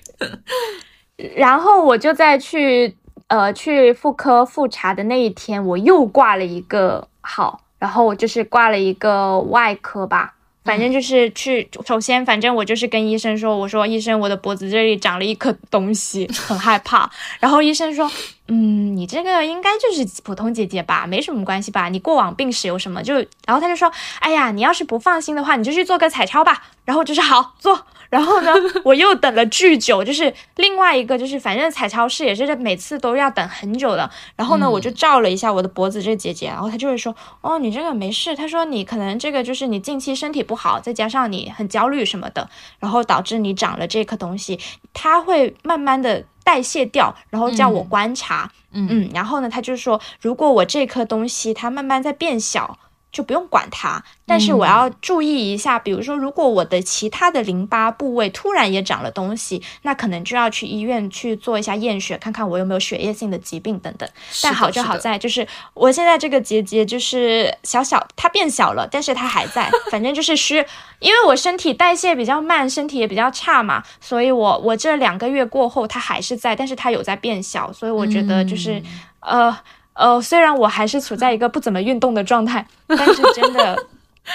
然后我就在去呃去妇科复查的那一天，我又挂了一个号，然后我就是挂了一个外科吧。反正就是去，首先，反正我就是跟医生说，我说医生，我的脖子这里长了一颗东西，很害怕。然后医生说，嗯，你这个应该就是普通结节吧，没什么关系吧？你过往病史有什么？就，然后他就说，哎呀，你要是不放心的话，你就去做个彩超吧。然后就是好做。然后呢，我又等了巨久，就是另外一个，就是反正彩超市也是每次都要等很久的。然后呢，我就照了一下我的脖子这结节，然后他就会说，哦，你这个没事。他说你可能这个就是你近期身体不好，再加上你很焦虑什么的，然后导致你长了这颗东西，它会慢慢的代谢掉，然后叫我观察，嗯嗯，然后呢，他就说，如果我这颗东西它慢慢在变小。就不用管它，但是我要注意一下，比如说，如果我的其他的淋巴部位突然也长了东西，那可能就要去医院去做一下验血，看看我有没有血液性的疾病等等。但好就好在，就是我现在这个结节就是小小，它变小了，但是它还在。反正就是需，因为我身体代谢比较慢，身体也比较差嘛，所以我我这两个月过后它还是在，但是它有在变小，所以我觉得就是呃。呃，虽然我还是处在一个不怎么运动的状态，但是真的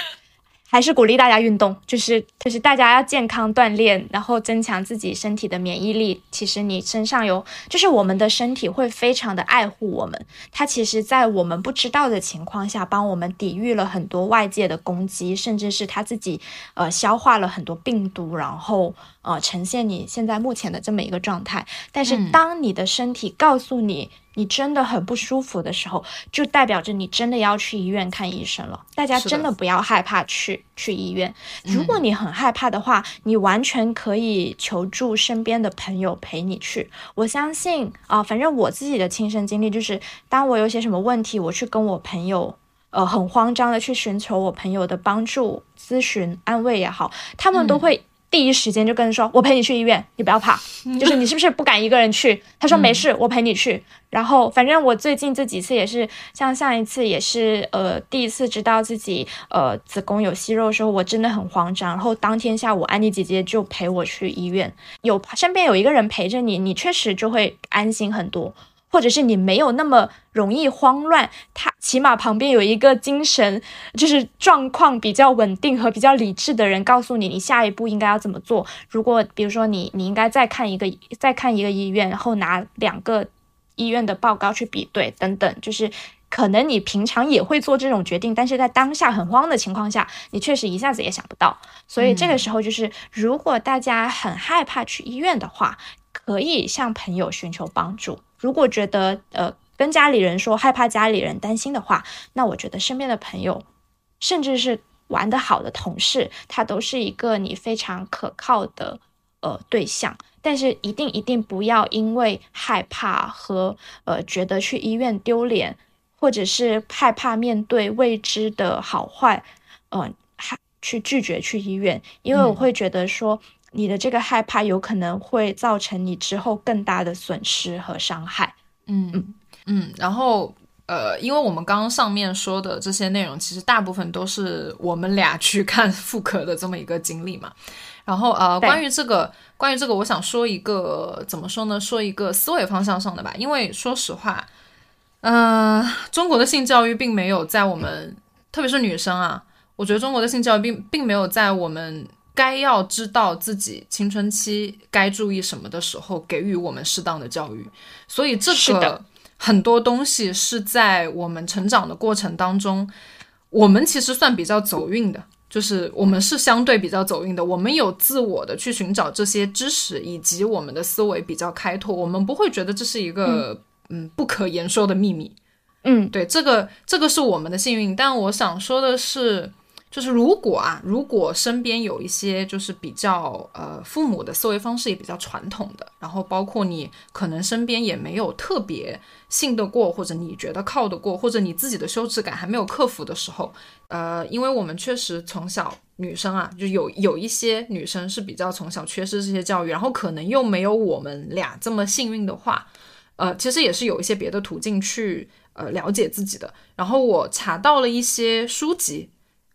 还是鼓励大家运动，就是就是大家要健康锻炼，然后增强自己身体的免疫力。其实你身上有，就是我们的身体会非常的爱护我们，它其实在我们不知道的情况下，帮我们抵御了很多外界的攻击，甚至是它自己呃消化了很多病毒，然后呃呈现你现在目前的这么一个状态。但是当你的身体告诉你，你真的很不舒服的时候，就代表着你真的要去医院看医生了。大家真的不要害怕去去医院。如果你很害怕的话，你完全可以求助身边的朋友陪你去。我相信啊，反正我自己的亲身经历就是，当我有些什么问题，我去跟我朋友，呃，很慌张的去寻求我朋友的帮助、咨询、安慰也好，他们都会。第一时间就跟人说：“我陪你去医院，你不要怕。就是你是不是不敢一个人去？”他说：“没事，我陪你去。”然后反正我最近这几次也是，像上一次也是，呃，第一次知道自己呃子宫有息肉的时候，我真的很慌张。然后当天下午，安妮姐姐就陪我去医院，有身边有一个人陪着你，你确实就会安心很多。或者是你没有那么容易慌乱，他起码旁边有一个精神就是状况比较稳定和比较理智的人，告诉你你下一步应该要怎么做。如果比如说你你应该再看一个再看一个医院，然后拿两个医院的报告去比对等等，就是可能你平常也会做这种决定，但是在当下很慌的情况下，你确实一下子也想不到。所以这个时候就是，如果大家很害怕去医院的话，可以向朋友寻求帮助。如果觉得呃跟家里人说害怕家里人担心的话，那我觉得身边的朋友，甚至是玩得好的同事，他都是一个你非常可靠的呃对象。但是一定一定不要因为害怕和呃觉得去医院丢脸，或者是害怕面对未知的好坏，嗯，还去拒绝去医院，因为我会觉得说。你的这个害怕有可能会造成你之后更大的损失和伤害。嗯嗯嗯。然后呃，因为我们刚刚上面说的这些内容，其实大部分都是我们俩去 看妇科的这么一个经历嘛。然后呃，关于这个，关于这个，我想说一个怎么说呢？说一个思维方向上的吧。因为说实话，嗯，中国的性教育并没有在我们，特别是女生啊，我觉得中国的性教育并并没有在我们。该要知道自己青春期该注意什么的时候，给予我们适当的教育。所以这个很多东西是在我们成长的过程当中，我们其实算比较走运的，就是我们是相对比较走运的。我们有自我的去寻找这些知识，以及我们的思维比较开拓，我们不会觉得这是一个嗯不可言说的秘密。嗯，对，这个这个是我们的幸运，但我想说的是，就是如果啊，如果身边有一些就是比较呃父母的思维方式也比较传统的，然后包括你可能身边也没有特别信得过，或者你觉得靠得过，或者你自己的羞耻感还没有克服的时候，呃，因为我们确实从小女生啊，就有有一些女生是比较从小缺失这些教育，然后可能又没有我们俩这么幸运的话，呃，其实也是有一些别的途径去。呃，了解自己的。然后我查到了一些书籍，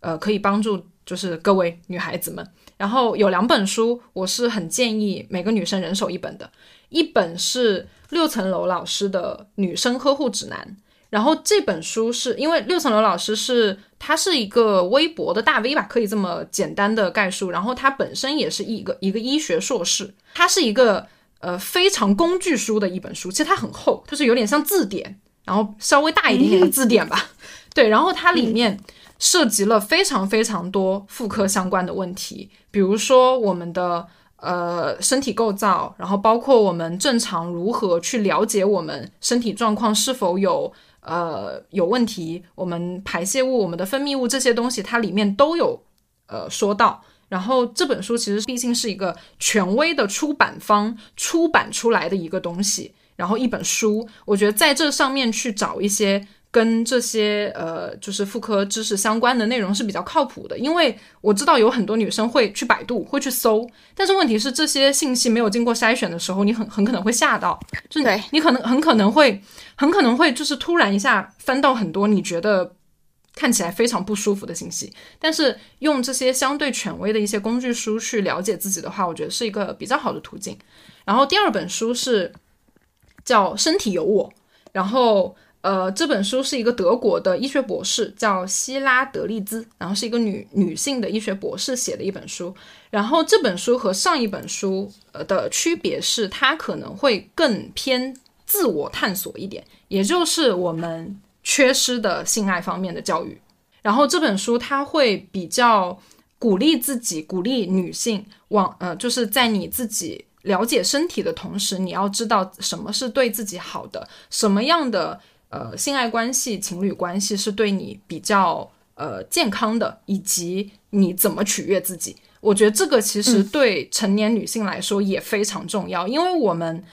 呃，可以帮助就是各位女孩子们。然后有两本书，我是很建议每个女生人手一本的。一本是六层楼老师的《女生呵护指南》，然后这本书是因为六层楼老师是他是一个微博的大 V 吧，可以这么简单的概述。然后他本身也是一个一个医学硕士，他是一个呃非常工具书的一本书，其实它很厚，就是有点像字典。然后稍微大一点点的字典吧，对，然后它里面涉及了非常非常多妇科相关的问题，比如说我们的呃身体构造，然后包括我们正常如何去了解我们身体状况是否有呃有问题，我们排泄物、我们的分泌物这些东西，它里面都有呃说到。然后这本书其实毕竟是一个权威的出版方出版出来的一个东西。然后一本书，我觉得在这上面去找一些跟这些呃，就是妇科知识相关的内容是比较靠谱的。因为我知道有很多女生会去百度，会去搜，但是问题是这些信息没有经过筛选的时候，你很很可能会吓到，就对你可能很可能会很可能会就是突然一下翻到很多你觉得看起来非常不舒服的信息。但是用这些相对权威的一些工具书去了解自己的话，我觉得是一个比较好的途径。然后第二本书是。叫《身体有我》，然后呃，这本书是一个德国的医学博士，叫希拉德利兹，然后是一个女女性的医学博士写的一本书。然后这本书和上一本书呃的区别是，它可能会更偏自我探索一点，也就是我们缺失的性爱方面的教育。然后这本书它会比较鼓励自己，鼓励女性往呃，就是在你自己。了解身体的同时，你要知道什么是对自己好的，什么样的呃性爱关系、情侣关系是对你比较呃健康的，以及你怎么取悦自己。我觉得这个其实对成年女性来说也非常重要，因为我们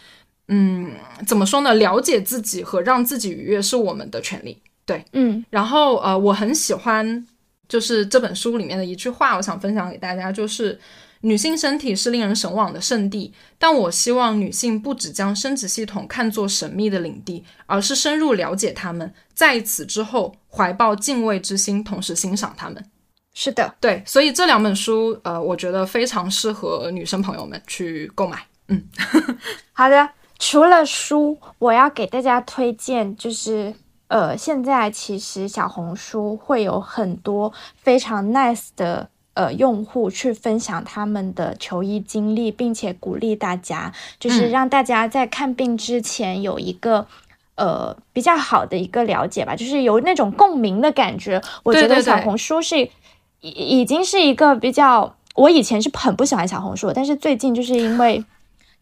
嗯怎么说呢？了解自己和让自己愉悦是我们的权利。对，嗯。然后呃，我很喜欢就是这本书里面的一句话，我想分享给大家，就是。女性身体是令人神往的圣地，但我希望女性不只将生殖系统看作神秘的领地，而是深入了解他们，在此之后怀抱敬畏之心，同时欣赏他们。是的，对，所以这两本书，呃，我觉得非常适合女生朋友们去购买。嗯，好的。除了书，我要给大家推荐，就是呃，现在其实小红书会有很多非常 nice 的。呃，用户去分享他们的求医经历，并且鼓励大家，就是让大家在看病之前有一个呃比较好的一个了解吧，就是有那种共鸣的感觉。我觉得小红书是已已经是一个比较，我以前是很不喜欢小红书，但是最近就是因为。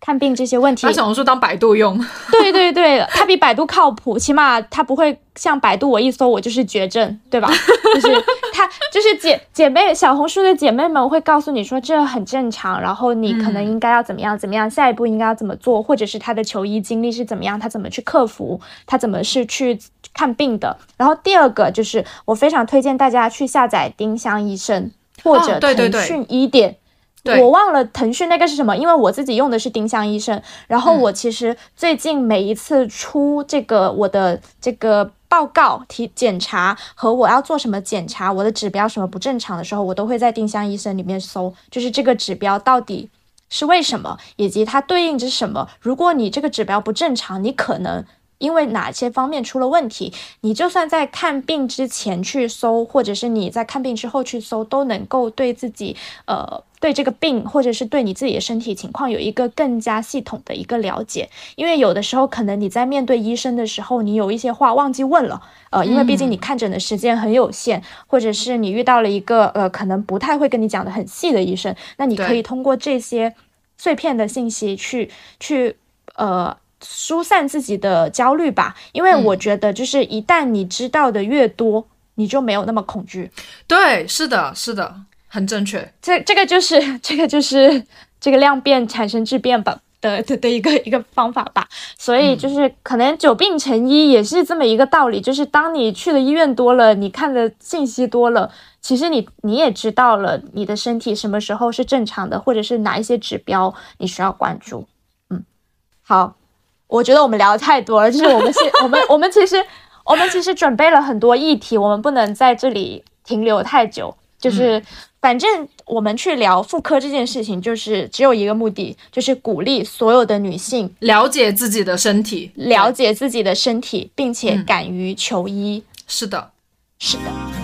看病这些问题，把小红书当百度用。对 对对，它比百度靠谱，起码它不会像百度，我一搜我就是绝症，对吧？就是它，就是姐姐妹，小红书的姐妹们会告诉你说这很正常，然后你可能应该要怎么样怎么样，下一步应该要怎么做，或者是他的求医经历是怎么样，他怎么去克服，他怎么是去看病的。然后第二个就是我非常推荐大家去下载丁香医生或者腾讯医典。我忘了腾讯那个是什么，因为我自己用的是丁香医生。然后我其实最近每一次出这个我的这个报告提检查和我要做什么检查，我的指标什么不正常的时候，我都会在丁香医生里面搜，就是这个指标到底是为什么，以及它对应着什么。如果你这个指标不正常，你可能。因为哪些方面出了问题，你就算在看病之前去搜，或者是你在看病之后去搜，都能够对自己，呃，对这个病，或者是对你自己的身体情况有一个更加系统的一个了解。因为有的时候可能你在面对医生的时候，你有一些话忘记问了，呃，因为毕竟你看诊的时间很有限，或者是你遇到了一个呃，可能不太会跟你讲的很细的医生，那你可以通过这些碎片的信息去去，呃。疏散自己的焦虑吧，因为我觉得就是一旦你知道的越多，你就没有那么恐惧。对，是的，是的，很正确。这这个就是 这个就是这个量变产生质变吧的的的一个一个方法吧。所以就是可能久病成医也是这么一个道理，就是当你去的医院多了，你看的信息多了，其实你你也知道了你的身体什么时候是正常的，或者是哪一些指标你需要关注。嗯，好。我觉得我们聊的太多了，就是我们是，我们我们其实我们其实准备了很多议题，我们不能在这里停留太久。就是反正我们去聊妇科这件事情，就是只有一个目的，就是鼓励所有的女性了解自己的身体，了解自己的身体，并且敢于求医。是的，是的。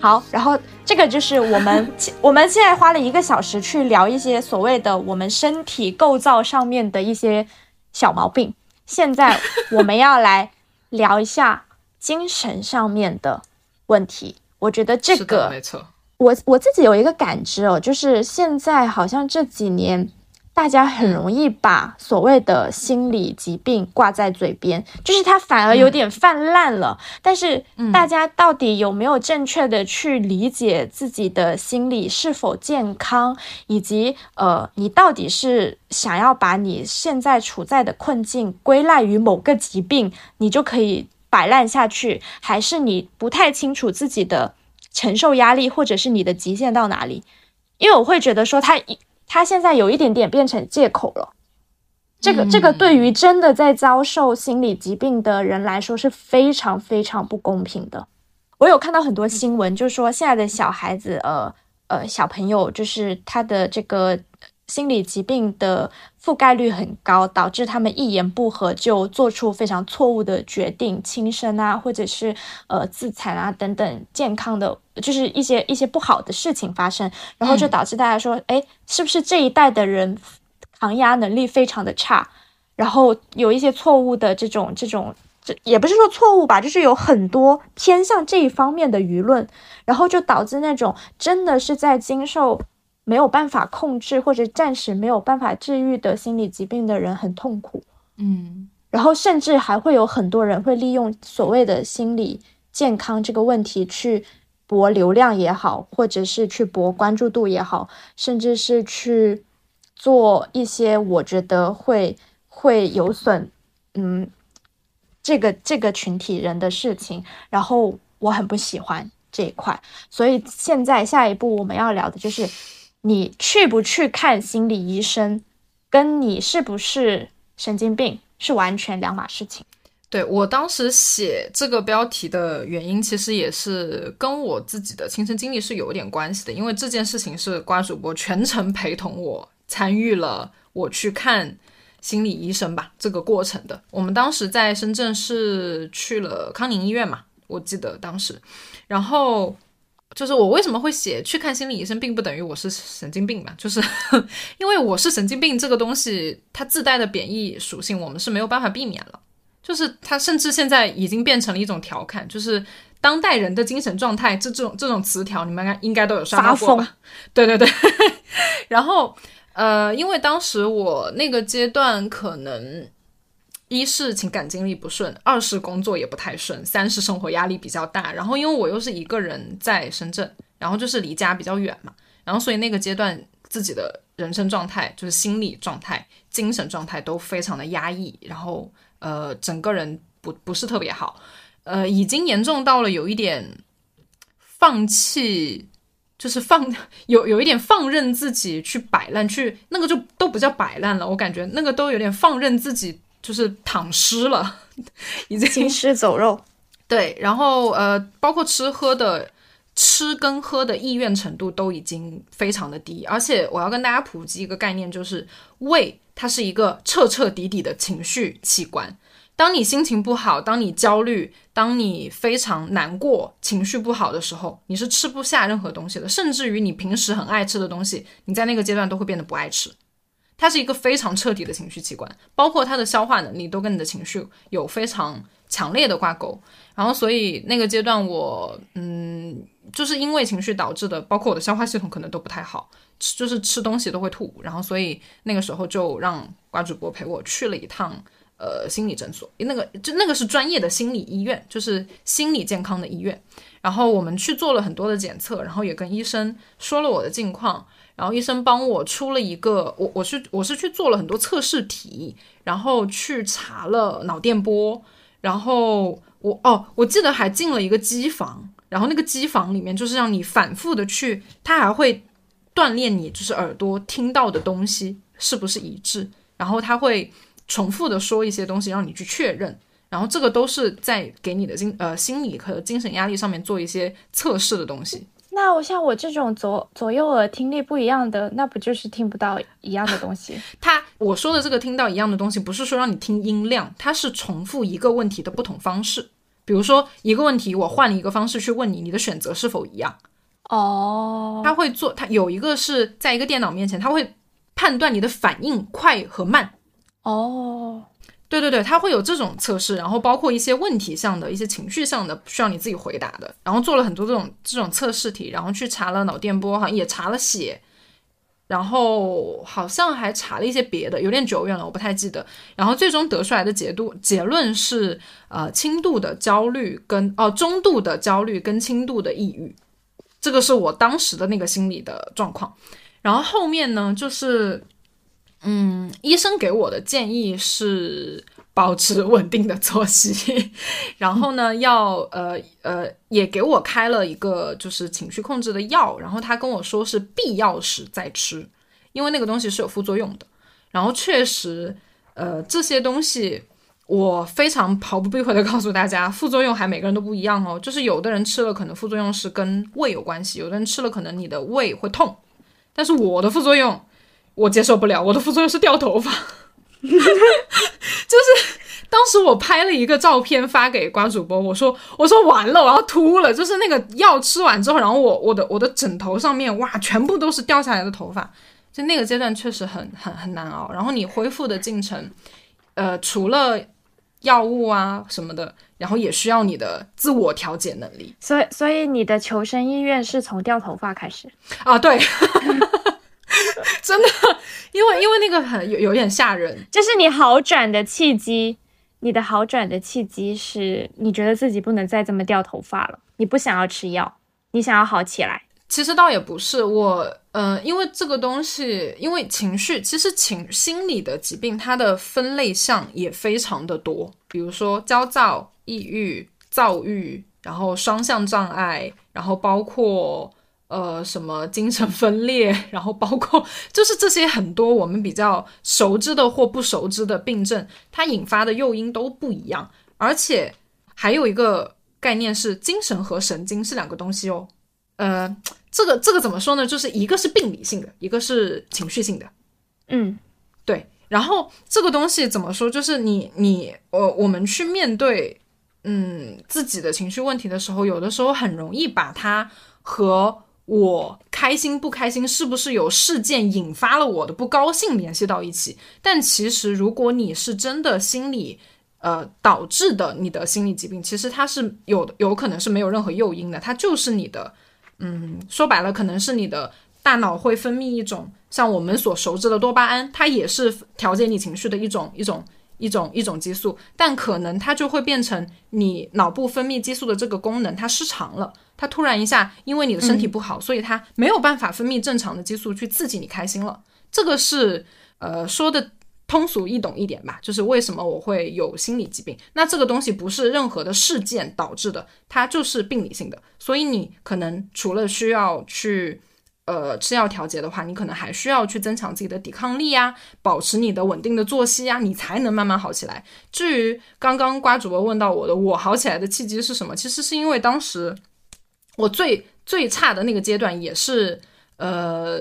好，然后这个就是我们 我们现在花了一个小时去聊一些所谓的我们身体构造上面的一些小毛病。现在我们要来聊一下精神上面的问题。我觉得这个没错，我我自己有一个感知哦，就是现在好像这几年。大家很容易把所谓的心理疾病挂在嘴边，就是它反而有点泛滥了。但是大家到底有没有正确的去理解自己的心理是否健康，以及呃，你到底是想要把你现在处在的困境归赖于某个疾病，你就可以摆烂下去，还是你不太清楚自己的承受压力或者是你的极限到哪里？因为我会觉得说他一。他现在有一点点变成借口了，这个这个对于真的在遭受心理疾病的人来说是非常非常不公平的。我有看到很多新闻，就是说现在的小孩子，呃呃，小朋友就是他的这个。心理疾病的覆盖率很高，导致他们一言不合就做出非常错误的决定，轻生啊，或者是呃自残啊等等，健康的就是一些一些不好的事情发生，然后就导致大家说，哎，是不是这一代的人抗压能力非常的差？然后有一些错误的这种这种，这也不是说错误吧，就是有很多偏向这一方面的舆论，然后就导致那种真的是在经受。没有办法控制或者暂时没有办法治愈的心理疾病的人很痛苦，嗯，然后甚至还会有很多人会利用所谓的心理健康这个问题去博流量也好，或者是去博关注度也好，甚至是去做一些我觉得会会有损嗯这个这个群体人的事情，然后我很不喜欢这一块，所以现在下一步我们要聊的就是。你去不去看心理医生，跟你是不是神经病是完全两码事情。对我当时写这个标题的原因，其实也是跟我自己的亲身经历是有点关系的。因为这件事情是瓜主播全程陪同我参与了，我去看心理医生吧这个过程的。我们当时在深圳是去了康宁医院嘛，我记得当时，然后。就是我为什么会写去看心理医生，并不等于我是神经病嘛？就是 因为我是神经病这个东西，它自带的贬义属性，我们是没有办法避免了。就是它甚至现在已经变成了一种调侃，就是当代人的精神状态，这这种这种词条，你们应该应该都有刷到过吧？对对对。然后呃，因为当时我那个阶段可能。一是情感经历不顺，二是工作也不太顺，三是生活压力比较大。然后因为我又是一个人在深圳，然后就是离家比较远嘛，然后所以那个阶段自己的人生状态，就是心理状态、精神状态都非常的压抑，然后呃整个人不不是特别好，呃已经严重到了有一点放弃，就是放有有一点放任自己去摆烂，去那个就都不叫摆烂了，我感觉那个都有点放任自己。就是躺尸了，已经行尸走肉。对，然后呃，包括吃喝的吃跟喝的意愿程度都已经非常的低。而且我要跟大家普及一个概念，就是胃它是一个彻彻底底的情绪器官。当你心情不好，当你焦虑，当你非常难过、情绪不好的时候，你是吃不下任何东西的，甚至于你平时很爱吃的东西，你在那个阶段都会变得不爱吃。它是一个非常彻底的情绪器官，包括它的消化能力都跟你的情绪有非常强烈的挂钩。然后，所以那个阶段我，嗯，就是因为情绪导致的，包括我的消化系统可能都不太好，就是吃东西都会吐。然后，所以那个时候就让瓜主播陪我去了一趟，呃，心理诊所，那个就那个是专业的心理医院，就是心理健康的医院。然后我们去做了很多的检测，然后也跟医生说了我的近况。然后医生帮我出了一个，我我是我是去做了很多测试题，然后去查了脑电波，然后我哦，我记得还进了一个机房，然后那个机房里面就是让你反复的去，他还会锻炼你，就是耳朵听到的东西是不是一致，然后他会重复的说一些东西让你去确认，然后这个都是在给你的精呃心理和精神压力上面做一些测试的东西。那我像我这种左左右耳听力不一样的，那不就是听不到一样的东西？他我说的这个听到一样的东西，不是说让你听音量，它是重复一个问题的不同方式。比如说一个问题，我换了一个方式去问你，你的选择是否一样？哦，他会做，他有一个是在一个电脑面前，他会判断你的反应快和慢。哦。对对对，它会有这种测试，然后包括一些问题上的一些情绪上的需要你自己回答的，然后做了很多这种这种测试题，然后去查了脑电波，好像也查了血，然后好像还查了一些别的，有点久远了，我不太记得。然后最终得出来的结度结论是，呃，轻度的焦虑跟哦中度的焦虑跟轻度的抑郁，这个是我当时的那个心理的状况。然后后面呢，就是。嗯，医生给我的建议是保持稳定的作息，然后呢，要呃呃，也给我开了一个就是情绪控制的药，然后他跟我说是必要时再吃，因为那个东西是有副作用的。然后确实，呃，这些东西我非常毫不避讳的告诉大家，副作用还每个人都不一样哦。就是有的人吃了可能副作用是跟胃有关系，有的人吃了可能你的胃会痛，但是我的副作用。我接受不了，我的副作用是掉头发，就是当时我拍了一个照片发给瓜主播，我说我说完了，我要秃了，就是那个药吃完之后，然后我我的我的枕头上面哇，全部都是掉下来的头发，就那个阶段确实很很很难熬。然后你恢复的进程，呃，除了药物啊什么的，然后也需要你的自我调节能力。所以所以你的求生意愿是从掉头发开始啊？对。真的，因为因为那个很有有点吓人，就是你好转的契机，你的好转的契机是你觉得自己不能再这么掉头发了，你不想要吃药，你想要好起来。其实倒也不是我，嗯，因为这个东西，因为情绪，其实情心理的疾病它的分类项也非常的多，比如说焦躁、抑郁、躁郁，然后双向障碍，然后包括。呃，什么精神分裂，然后包括就是这些很多我们比较熟知的或不熟知的病症，它引发的诱因都不一样，而且还有一个概念是精神和神经是两个东西哦。呃，这个这个怎么说呢？就是一个是病理性的，一个是情绪性的。嗯，对。然后这个东西怎么说？就是你你我我们去面对嗯自己的情绪问题的时候，有的时候很容易把它和我开心不开心，是不是有事件引发了我的不高兴联系到一起？但其实，如果你是真的心理，呃，导致的你的心理疾病，其实它是有有可能是没有任何诱因的，它就是你的，嗯，说白了，可能是你的大脑会分泌一种像我们所熟知的多巴胺，它也是调节你情绪的一种一种。一种一种激素，但可能它就会变成你脑部分泌激素的这个功能它失常了，它突然一下因为你的身体不好，所以它没有办法分泌正常的激素去刺激你开心了。这个是呃说的通俗易懂一点吧，就是为什么我会有心理疾病。那这个东西不是任何的事件导致的，它就是病理性的，所以你可能除了需要去。呃，吃药调节的话，你可能还需要去增强自己的抵抗力呀，保持你的稳定的作息呀，你才能慢慢好起来。至于刚刚瓜主播问到我的，我好起来的契机是什么？其实是因为当时我最最差的那个阶段，也是呃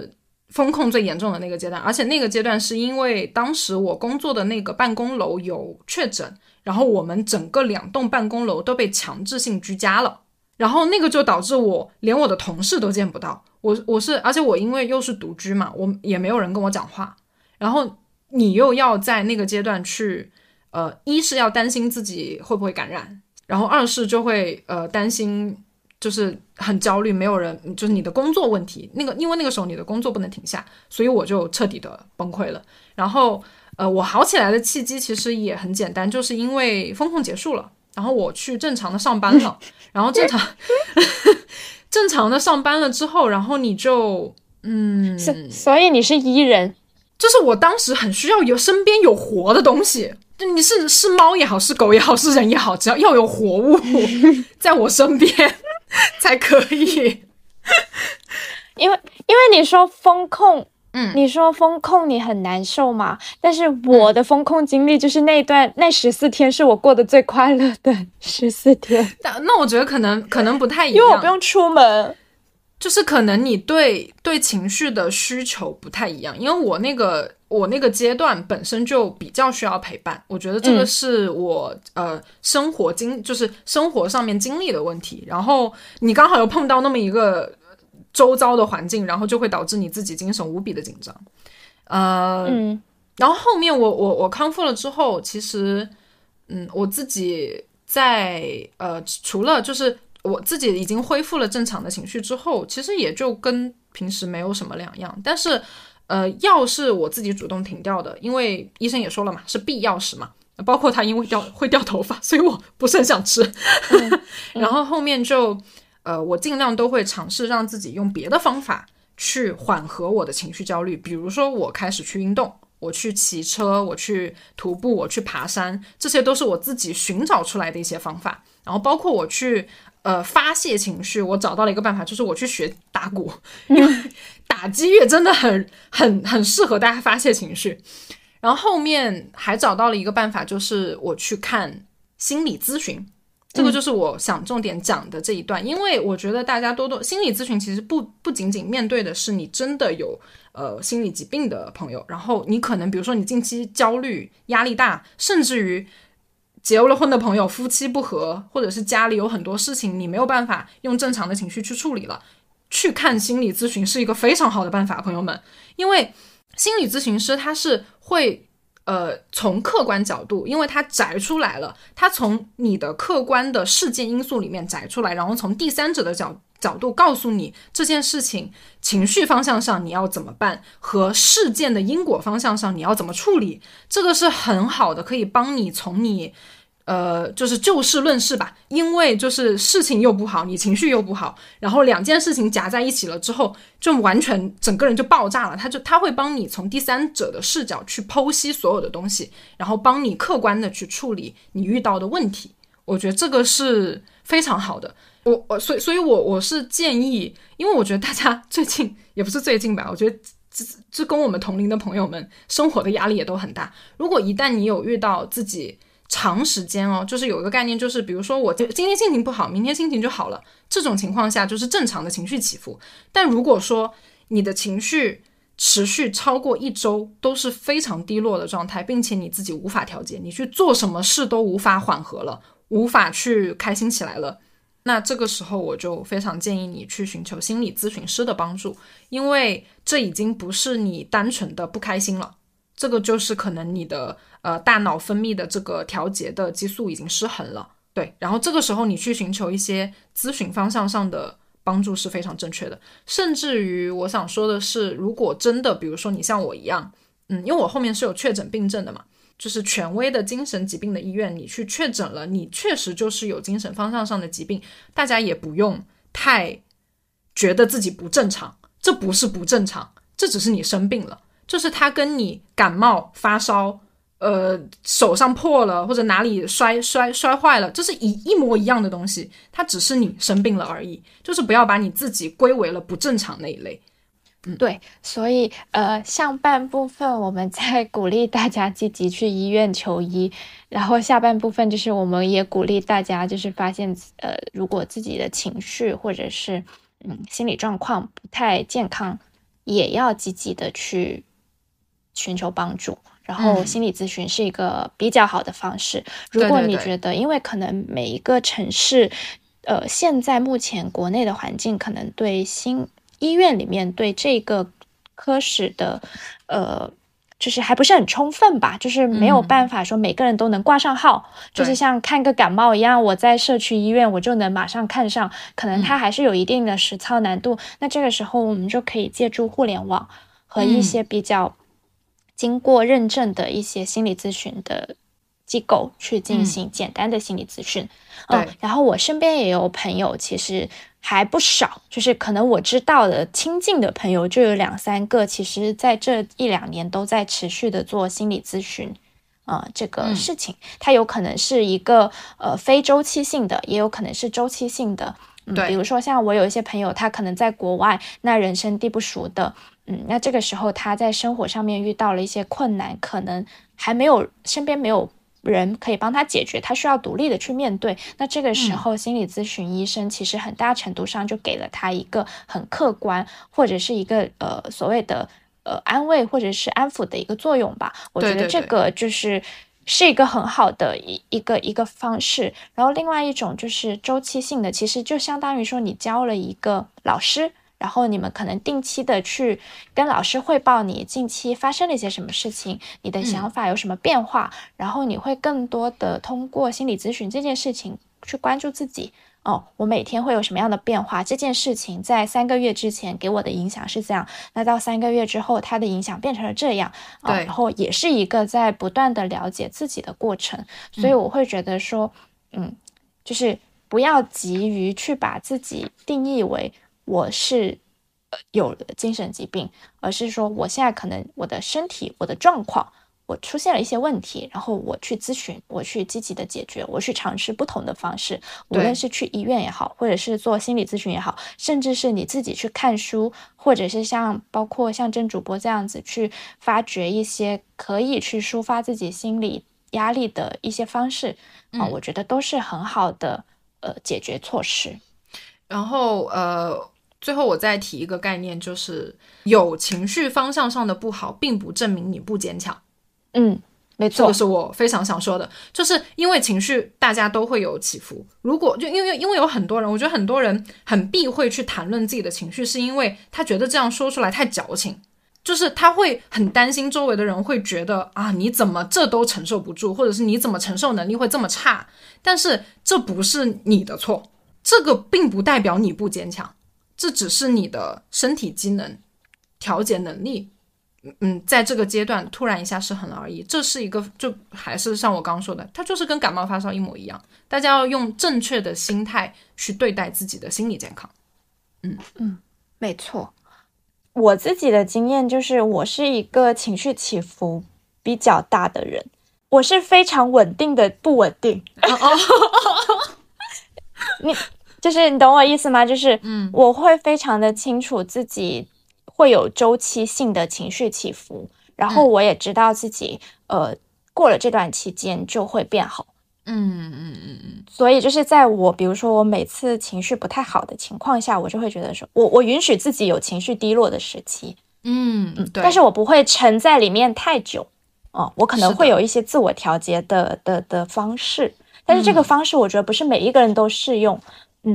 风控最严重的那个阶段，而且那个阶段是因为当时我工作的那个办公楼有确诊，然后我们整个两栋办公楼都被强制性居家了，然后那个就导致我连我的同事都见不到。我我是，而且我因为又是独居嘛，我也没有人跟我讲话。然后你又要在那个阶段去，呃，一是要担心自己会不会感染，然后二是就会呃担心就是很焦虑，没有人就是你的工作问题，那个因为那个时候你的工作不能停下，所以我就彻底的崩溃了。然后呃，我好起来的契机其实也很简单，就是因为风控结束了，然后我去正常的上班了，然后正常 正常的上班了之后，然后你就嗯，所所以你是 E 人，就是我当时很需要有身边有活的东西，就你是是猫也好，是狗也好，是人也好，只要要有活物 在我身边才可以。因为因为你说风控，嗯。你说风控你很难受嘛，但是我的风控经历就是那段那十四天是我过得最快乐的 十四天，那那我觉得可能可能不太一样，因为我不用出门。就是可能你对对情绪的需求不太一样，因为我那个我那个阶段本身就比较需要陪伴，我觉得这个嗯。是我、呃生活经就是生活上面经历的问题，然后你刚好又碰到那么一个周遭的环境，然后就会导致你自己精神无比的紧张，呃，嗯然后后面我我我康复了之后，其实，嗯，我自己在呃，除了就是我自己已经恢复了正常的情绪之后，其实也就跟平时没有什么两样。但是，呃，药是我自己主动停掉的，因为医生也说了嘛，是必要时嘛。包括他因为掉 会掉头发，所以我不是很想吃。然后后面就，呃，我尽量都会尝试让自己用别的方法去缓和我的情绪焦虑，比如说我开始去运动，我去骑车，我去徒步，我去爬山，这些都是我自己寻找出来的一些方法。然后包括我去呃发泄情绪，我找到了一个办法，就是我去学打鼓，因为打击乐真的很很很适合大家发泄情绪。然后后面还找到了一个办法，就是我去看心理咨询。这个就是我想重点讲的这一段，因为我觉得大家多多心理咨询其实不不仅仅面对的是你真的有呃心理疾病的朋友，然后你可能比如说你近期焦虑、压力大，甚至于结了婚的朋友夫妻不和，或者是家里有很多事情你没有办法用正常的情绪去处理了，去看心理咨询是一个非常好的办法，朋友们，因为心理咨询师他是会。呃，从客观角度，因为它摘出来了，它从你的客观的事件因素里面摘出来，然后从第三者的角角度告诉你这件事情情绪方向上你要怎么办，和事件的因果方向上你要怎么处理，这个是很好的，可以帮你从你。呃，就是就事论事吧，因为就是事情又不好，你情绪又不好，然后两件事情夹在一起了之后，就完全整个人就爆炸了。他就他会帮你从第三者的视角去剖析所有的东西，然后帮你客观的去处理你遇到的问题。我觉得这个是非常好的。我我所以所以我我是建议，因为我觉得大家最近也不是最近吧，我觉得这这跟我们同龄的朋友们生活的压力也都很大。如果一旦你有遇到自己。长时间哦，就是有一个概念，就是比如说我今今天心情不好，明天心情就好了，这种情况下就是正常的情绪起伏。但如果说你的情绪持续超过一周都是非常低落的状态，并且你自己无法调节，你去做什么事都无法缓和了，无法去开心起来了，那这个时候我就非常建议你去寻求心理咨询师的帮助，因为这已经不是你单纯的不开心了。这个就是可能你的呃大脑分泌的这个调节的激素已经失衡了，对，然后这个时候你去寻求一些咨询方向上的帮助是非常正确的，甚至于我想说的是，如果真的比如说你像我一样，嗯，因为我后面是有确诊病症的嘛，就是权威的精神疾病的医院，你去确诊了，你确实就是有精神方向上的疾病，大家也不用太觉得自己不正常，这不是不正常，这只是你生病了。就是它跟你感冒发烧，呃，手上破了或者哪里摔摔摔坏了，这是一一模一样的东西，它只是你生病了而已。就是不要把你自己归为了不正常那一类。嗯对，所以呃，上半部分我们在鼓励大家积极去医院求医，然后下半部分就是我们也鼓励大家，就是发现呃，如果自己的情绪或者是嗯心理状况不太健康，也要积极的去寻求帮助。然后嗯。心理咨询是一个比较好的方式。如果你觉得，因为可能每一个城市，呃，现在目前国内的环境可能对新医院里面对这个科室的呃就是还不是很充分吧，就是没有办法说每个人都能挂上号，就是像看个感冒一样，我在社区医院我就能马上看上，可能它还是有一定的实操难度。那这个时候我们就可以借助互联网和一些比较经过认证的一些心理咨询的机构去进行简单的心理咨询。嗯对，然后我身边也有朋友，其实还不少，就是可能我知道的亲近的朋友就有两三个，其实在这一两年都在持续的做心理咨询。呃，这个嗯事情、它有可能是一个呃非周期性的，也有可能是周期性的。嗯，对比如说像我有一些朋友，他可能在国外，那人生地不熟的，嗯，那这个时候他在生活上面遇到了一些困难，可能还没有身边没有人可以帮他解决，他需要独立的去面对。那这个时候，心理咨询医生其实很大程度上就给了他一个很客观，或者是一个呃所谓的呃安慰或者是安抚的一个作用吧。我觉得这个就是。是一个很好的一一个一个方式，然后另外一种就是周期性的，其实就相当于说你教了一个老师，然后你们可能定期的去跟老师汇报你近期发生了一些什么事情，你的想法有什么变化，然后你会更多的通过心理咨询这件事情去关注自己。哦，我每天会有什么样的变化？这件事情在三个月之前给我的影响是这样，那到三个月之后，它的影响变成了这样。哦、对然后也是一个在不断的了解自己的过程，所以我会觉得说，嗯，就是不要急于去把自己定义为我是呃有了精神疾病，而是说我现在可能我的身体我的状况。我出现了一些问题，然后我去咨询，我去积极的解决，我去尝试不同的方式，无论是去医院也好，或者是做心理咨询也好，甚至是你自己去看书，或者是像包括像郑主播这样子去发掘一些可以去抒发自己心理压力的一些方式啊、嗯我觉得都是很好的呃解决措施。然后呃，最后我再提一个概念，就是有情绪方向上的不好，并不证明你不坚强。嗯，没错这个，是我非常想说的，就是因为情绪大家都会有起伏。如果就因为因为有很多人，我觉得很多人很避讳去谈论自己的情绪，是因为他觉得这样说出来太矫情，就是他会很担心周围的人会觉得啊你怎么这都承受不住，或者是你怎么承受能力会这么差。但是这不是你的错，这个并不代表你不坚强，这只是你的身体机能调节能力嗯，在这个阶段突然一下失衡了而已，这是一个就还是像我刚刚说的，它就是跟感冒发烧一模一样。大家要用正确的心态去对待自己的心理健康。嗯嗯没错。我自己的经验就是，我是一个情绪起伏比较大的人，我是非常稳定的不稳定。你就是你懂我意思吗？就是，嗯，我会非常的清楚自己会有周期性的情绪起伏，然后我也知道自己，呃，过了这段期间就会变好。嗯嗯嗯嗯，所以就是在我比如说我每次情绪不太好的情况下，我就会觉得说，我我允许自己有情绪低落的时期，嗯嗯，对。但是我不会沉在里面太久。哦，我可能会有一些自我调节的的的方式，但是这个嗯方式我觉得不是每一个人都适用。嗯，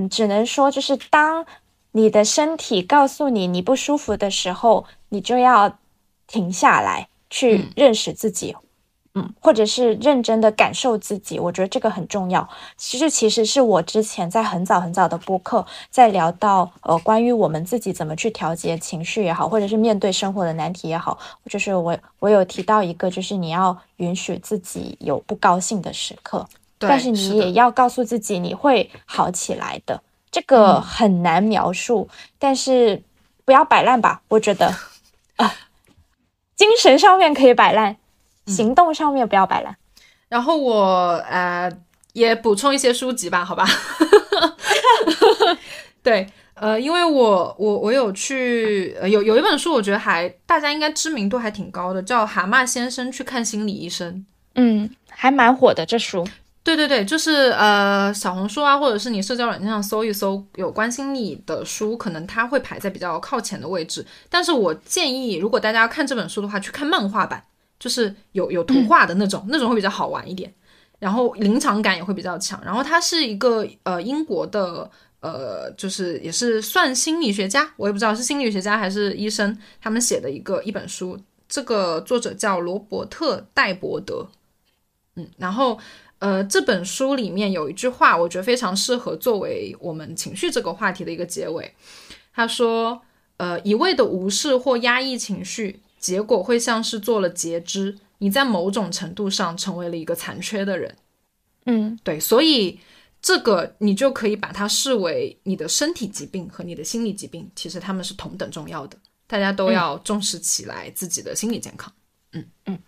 只能说就是当你的身体告诉你你不舒服的时候，你就要停下来去嗯认识自己。嗯，或者是认真的感受自己，我觉得这个很重要。其实，其实是我之前在很早很早的播客，在聊到呃关于我们自己怎么去调节情绪也好，或者是面对生活的难题也好，就是我我有提到一个，就是你要允许自己有不高兴的时刻，对但是你也要告诉自己你会好起来的。这个嗯很难描述，但是不要摆烂吧，我觉得 啊，精神上面可以摆烂，行动上面不要摆烂。然后我呃也补充一些书籍吧，好吧？对，呃，因为我我我有去、呃、有有一本书，我觉得还大家应该知名度还挺高的，叫《蛤蟆先生去看心理医生》。嗯，还蛮火的这书。对对对，就是呃，小红书啊，或者是你社交软件上搜一搜有关心你的书，可能它会排在比较靠前的位置。但是我建议，如果大家要看这本书的话，去看漫画版，就是有有图画的那种，那种会比较好玩一点，然后临场感也会比较强。然后它是一个呃英国的呃，就是也是算心理学家，我也不知道是心理学家还是医生，他们写的一个一本书，这个作者叫罗伯特·戴伯德。嗯，然后呃，这本书里面有一句话，我觉得非常适合作为我们情绪这个话题的一个结尾。他说：“呃，一味的无视或压抑情绪，结果会像是做了截肢，你在某种程度上成为了一个残缺的人。”嗯，对，所以这个你就可以把它视为你的身体疾病和你的心理疾病，其实他们是同等重要的，大家都要重视起来自己的心理健康。Stream down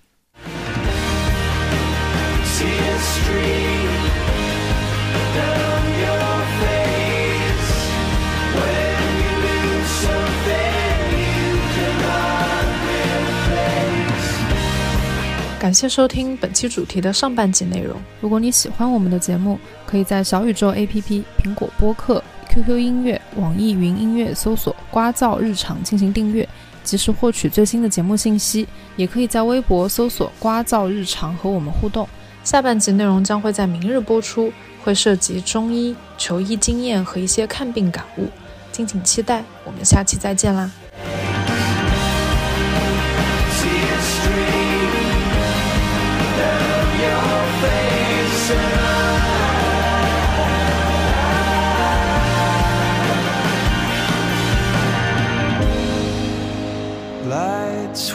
感谢收听本期主题的上半集内容。如果你喜欢我们的节目，可以在小宇宙 APP、苹果播客、QQ 音乐、网易云音乐搜索“瓜噪日常”进行订阅，及时获取最新的节目信息。也可以在微博搜索“瓜噪日常”和我们互动。下半集内容将会在明日播出会涉及中医求医经验和一些看病感悟敬请期待我们下期再见啦。Let's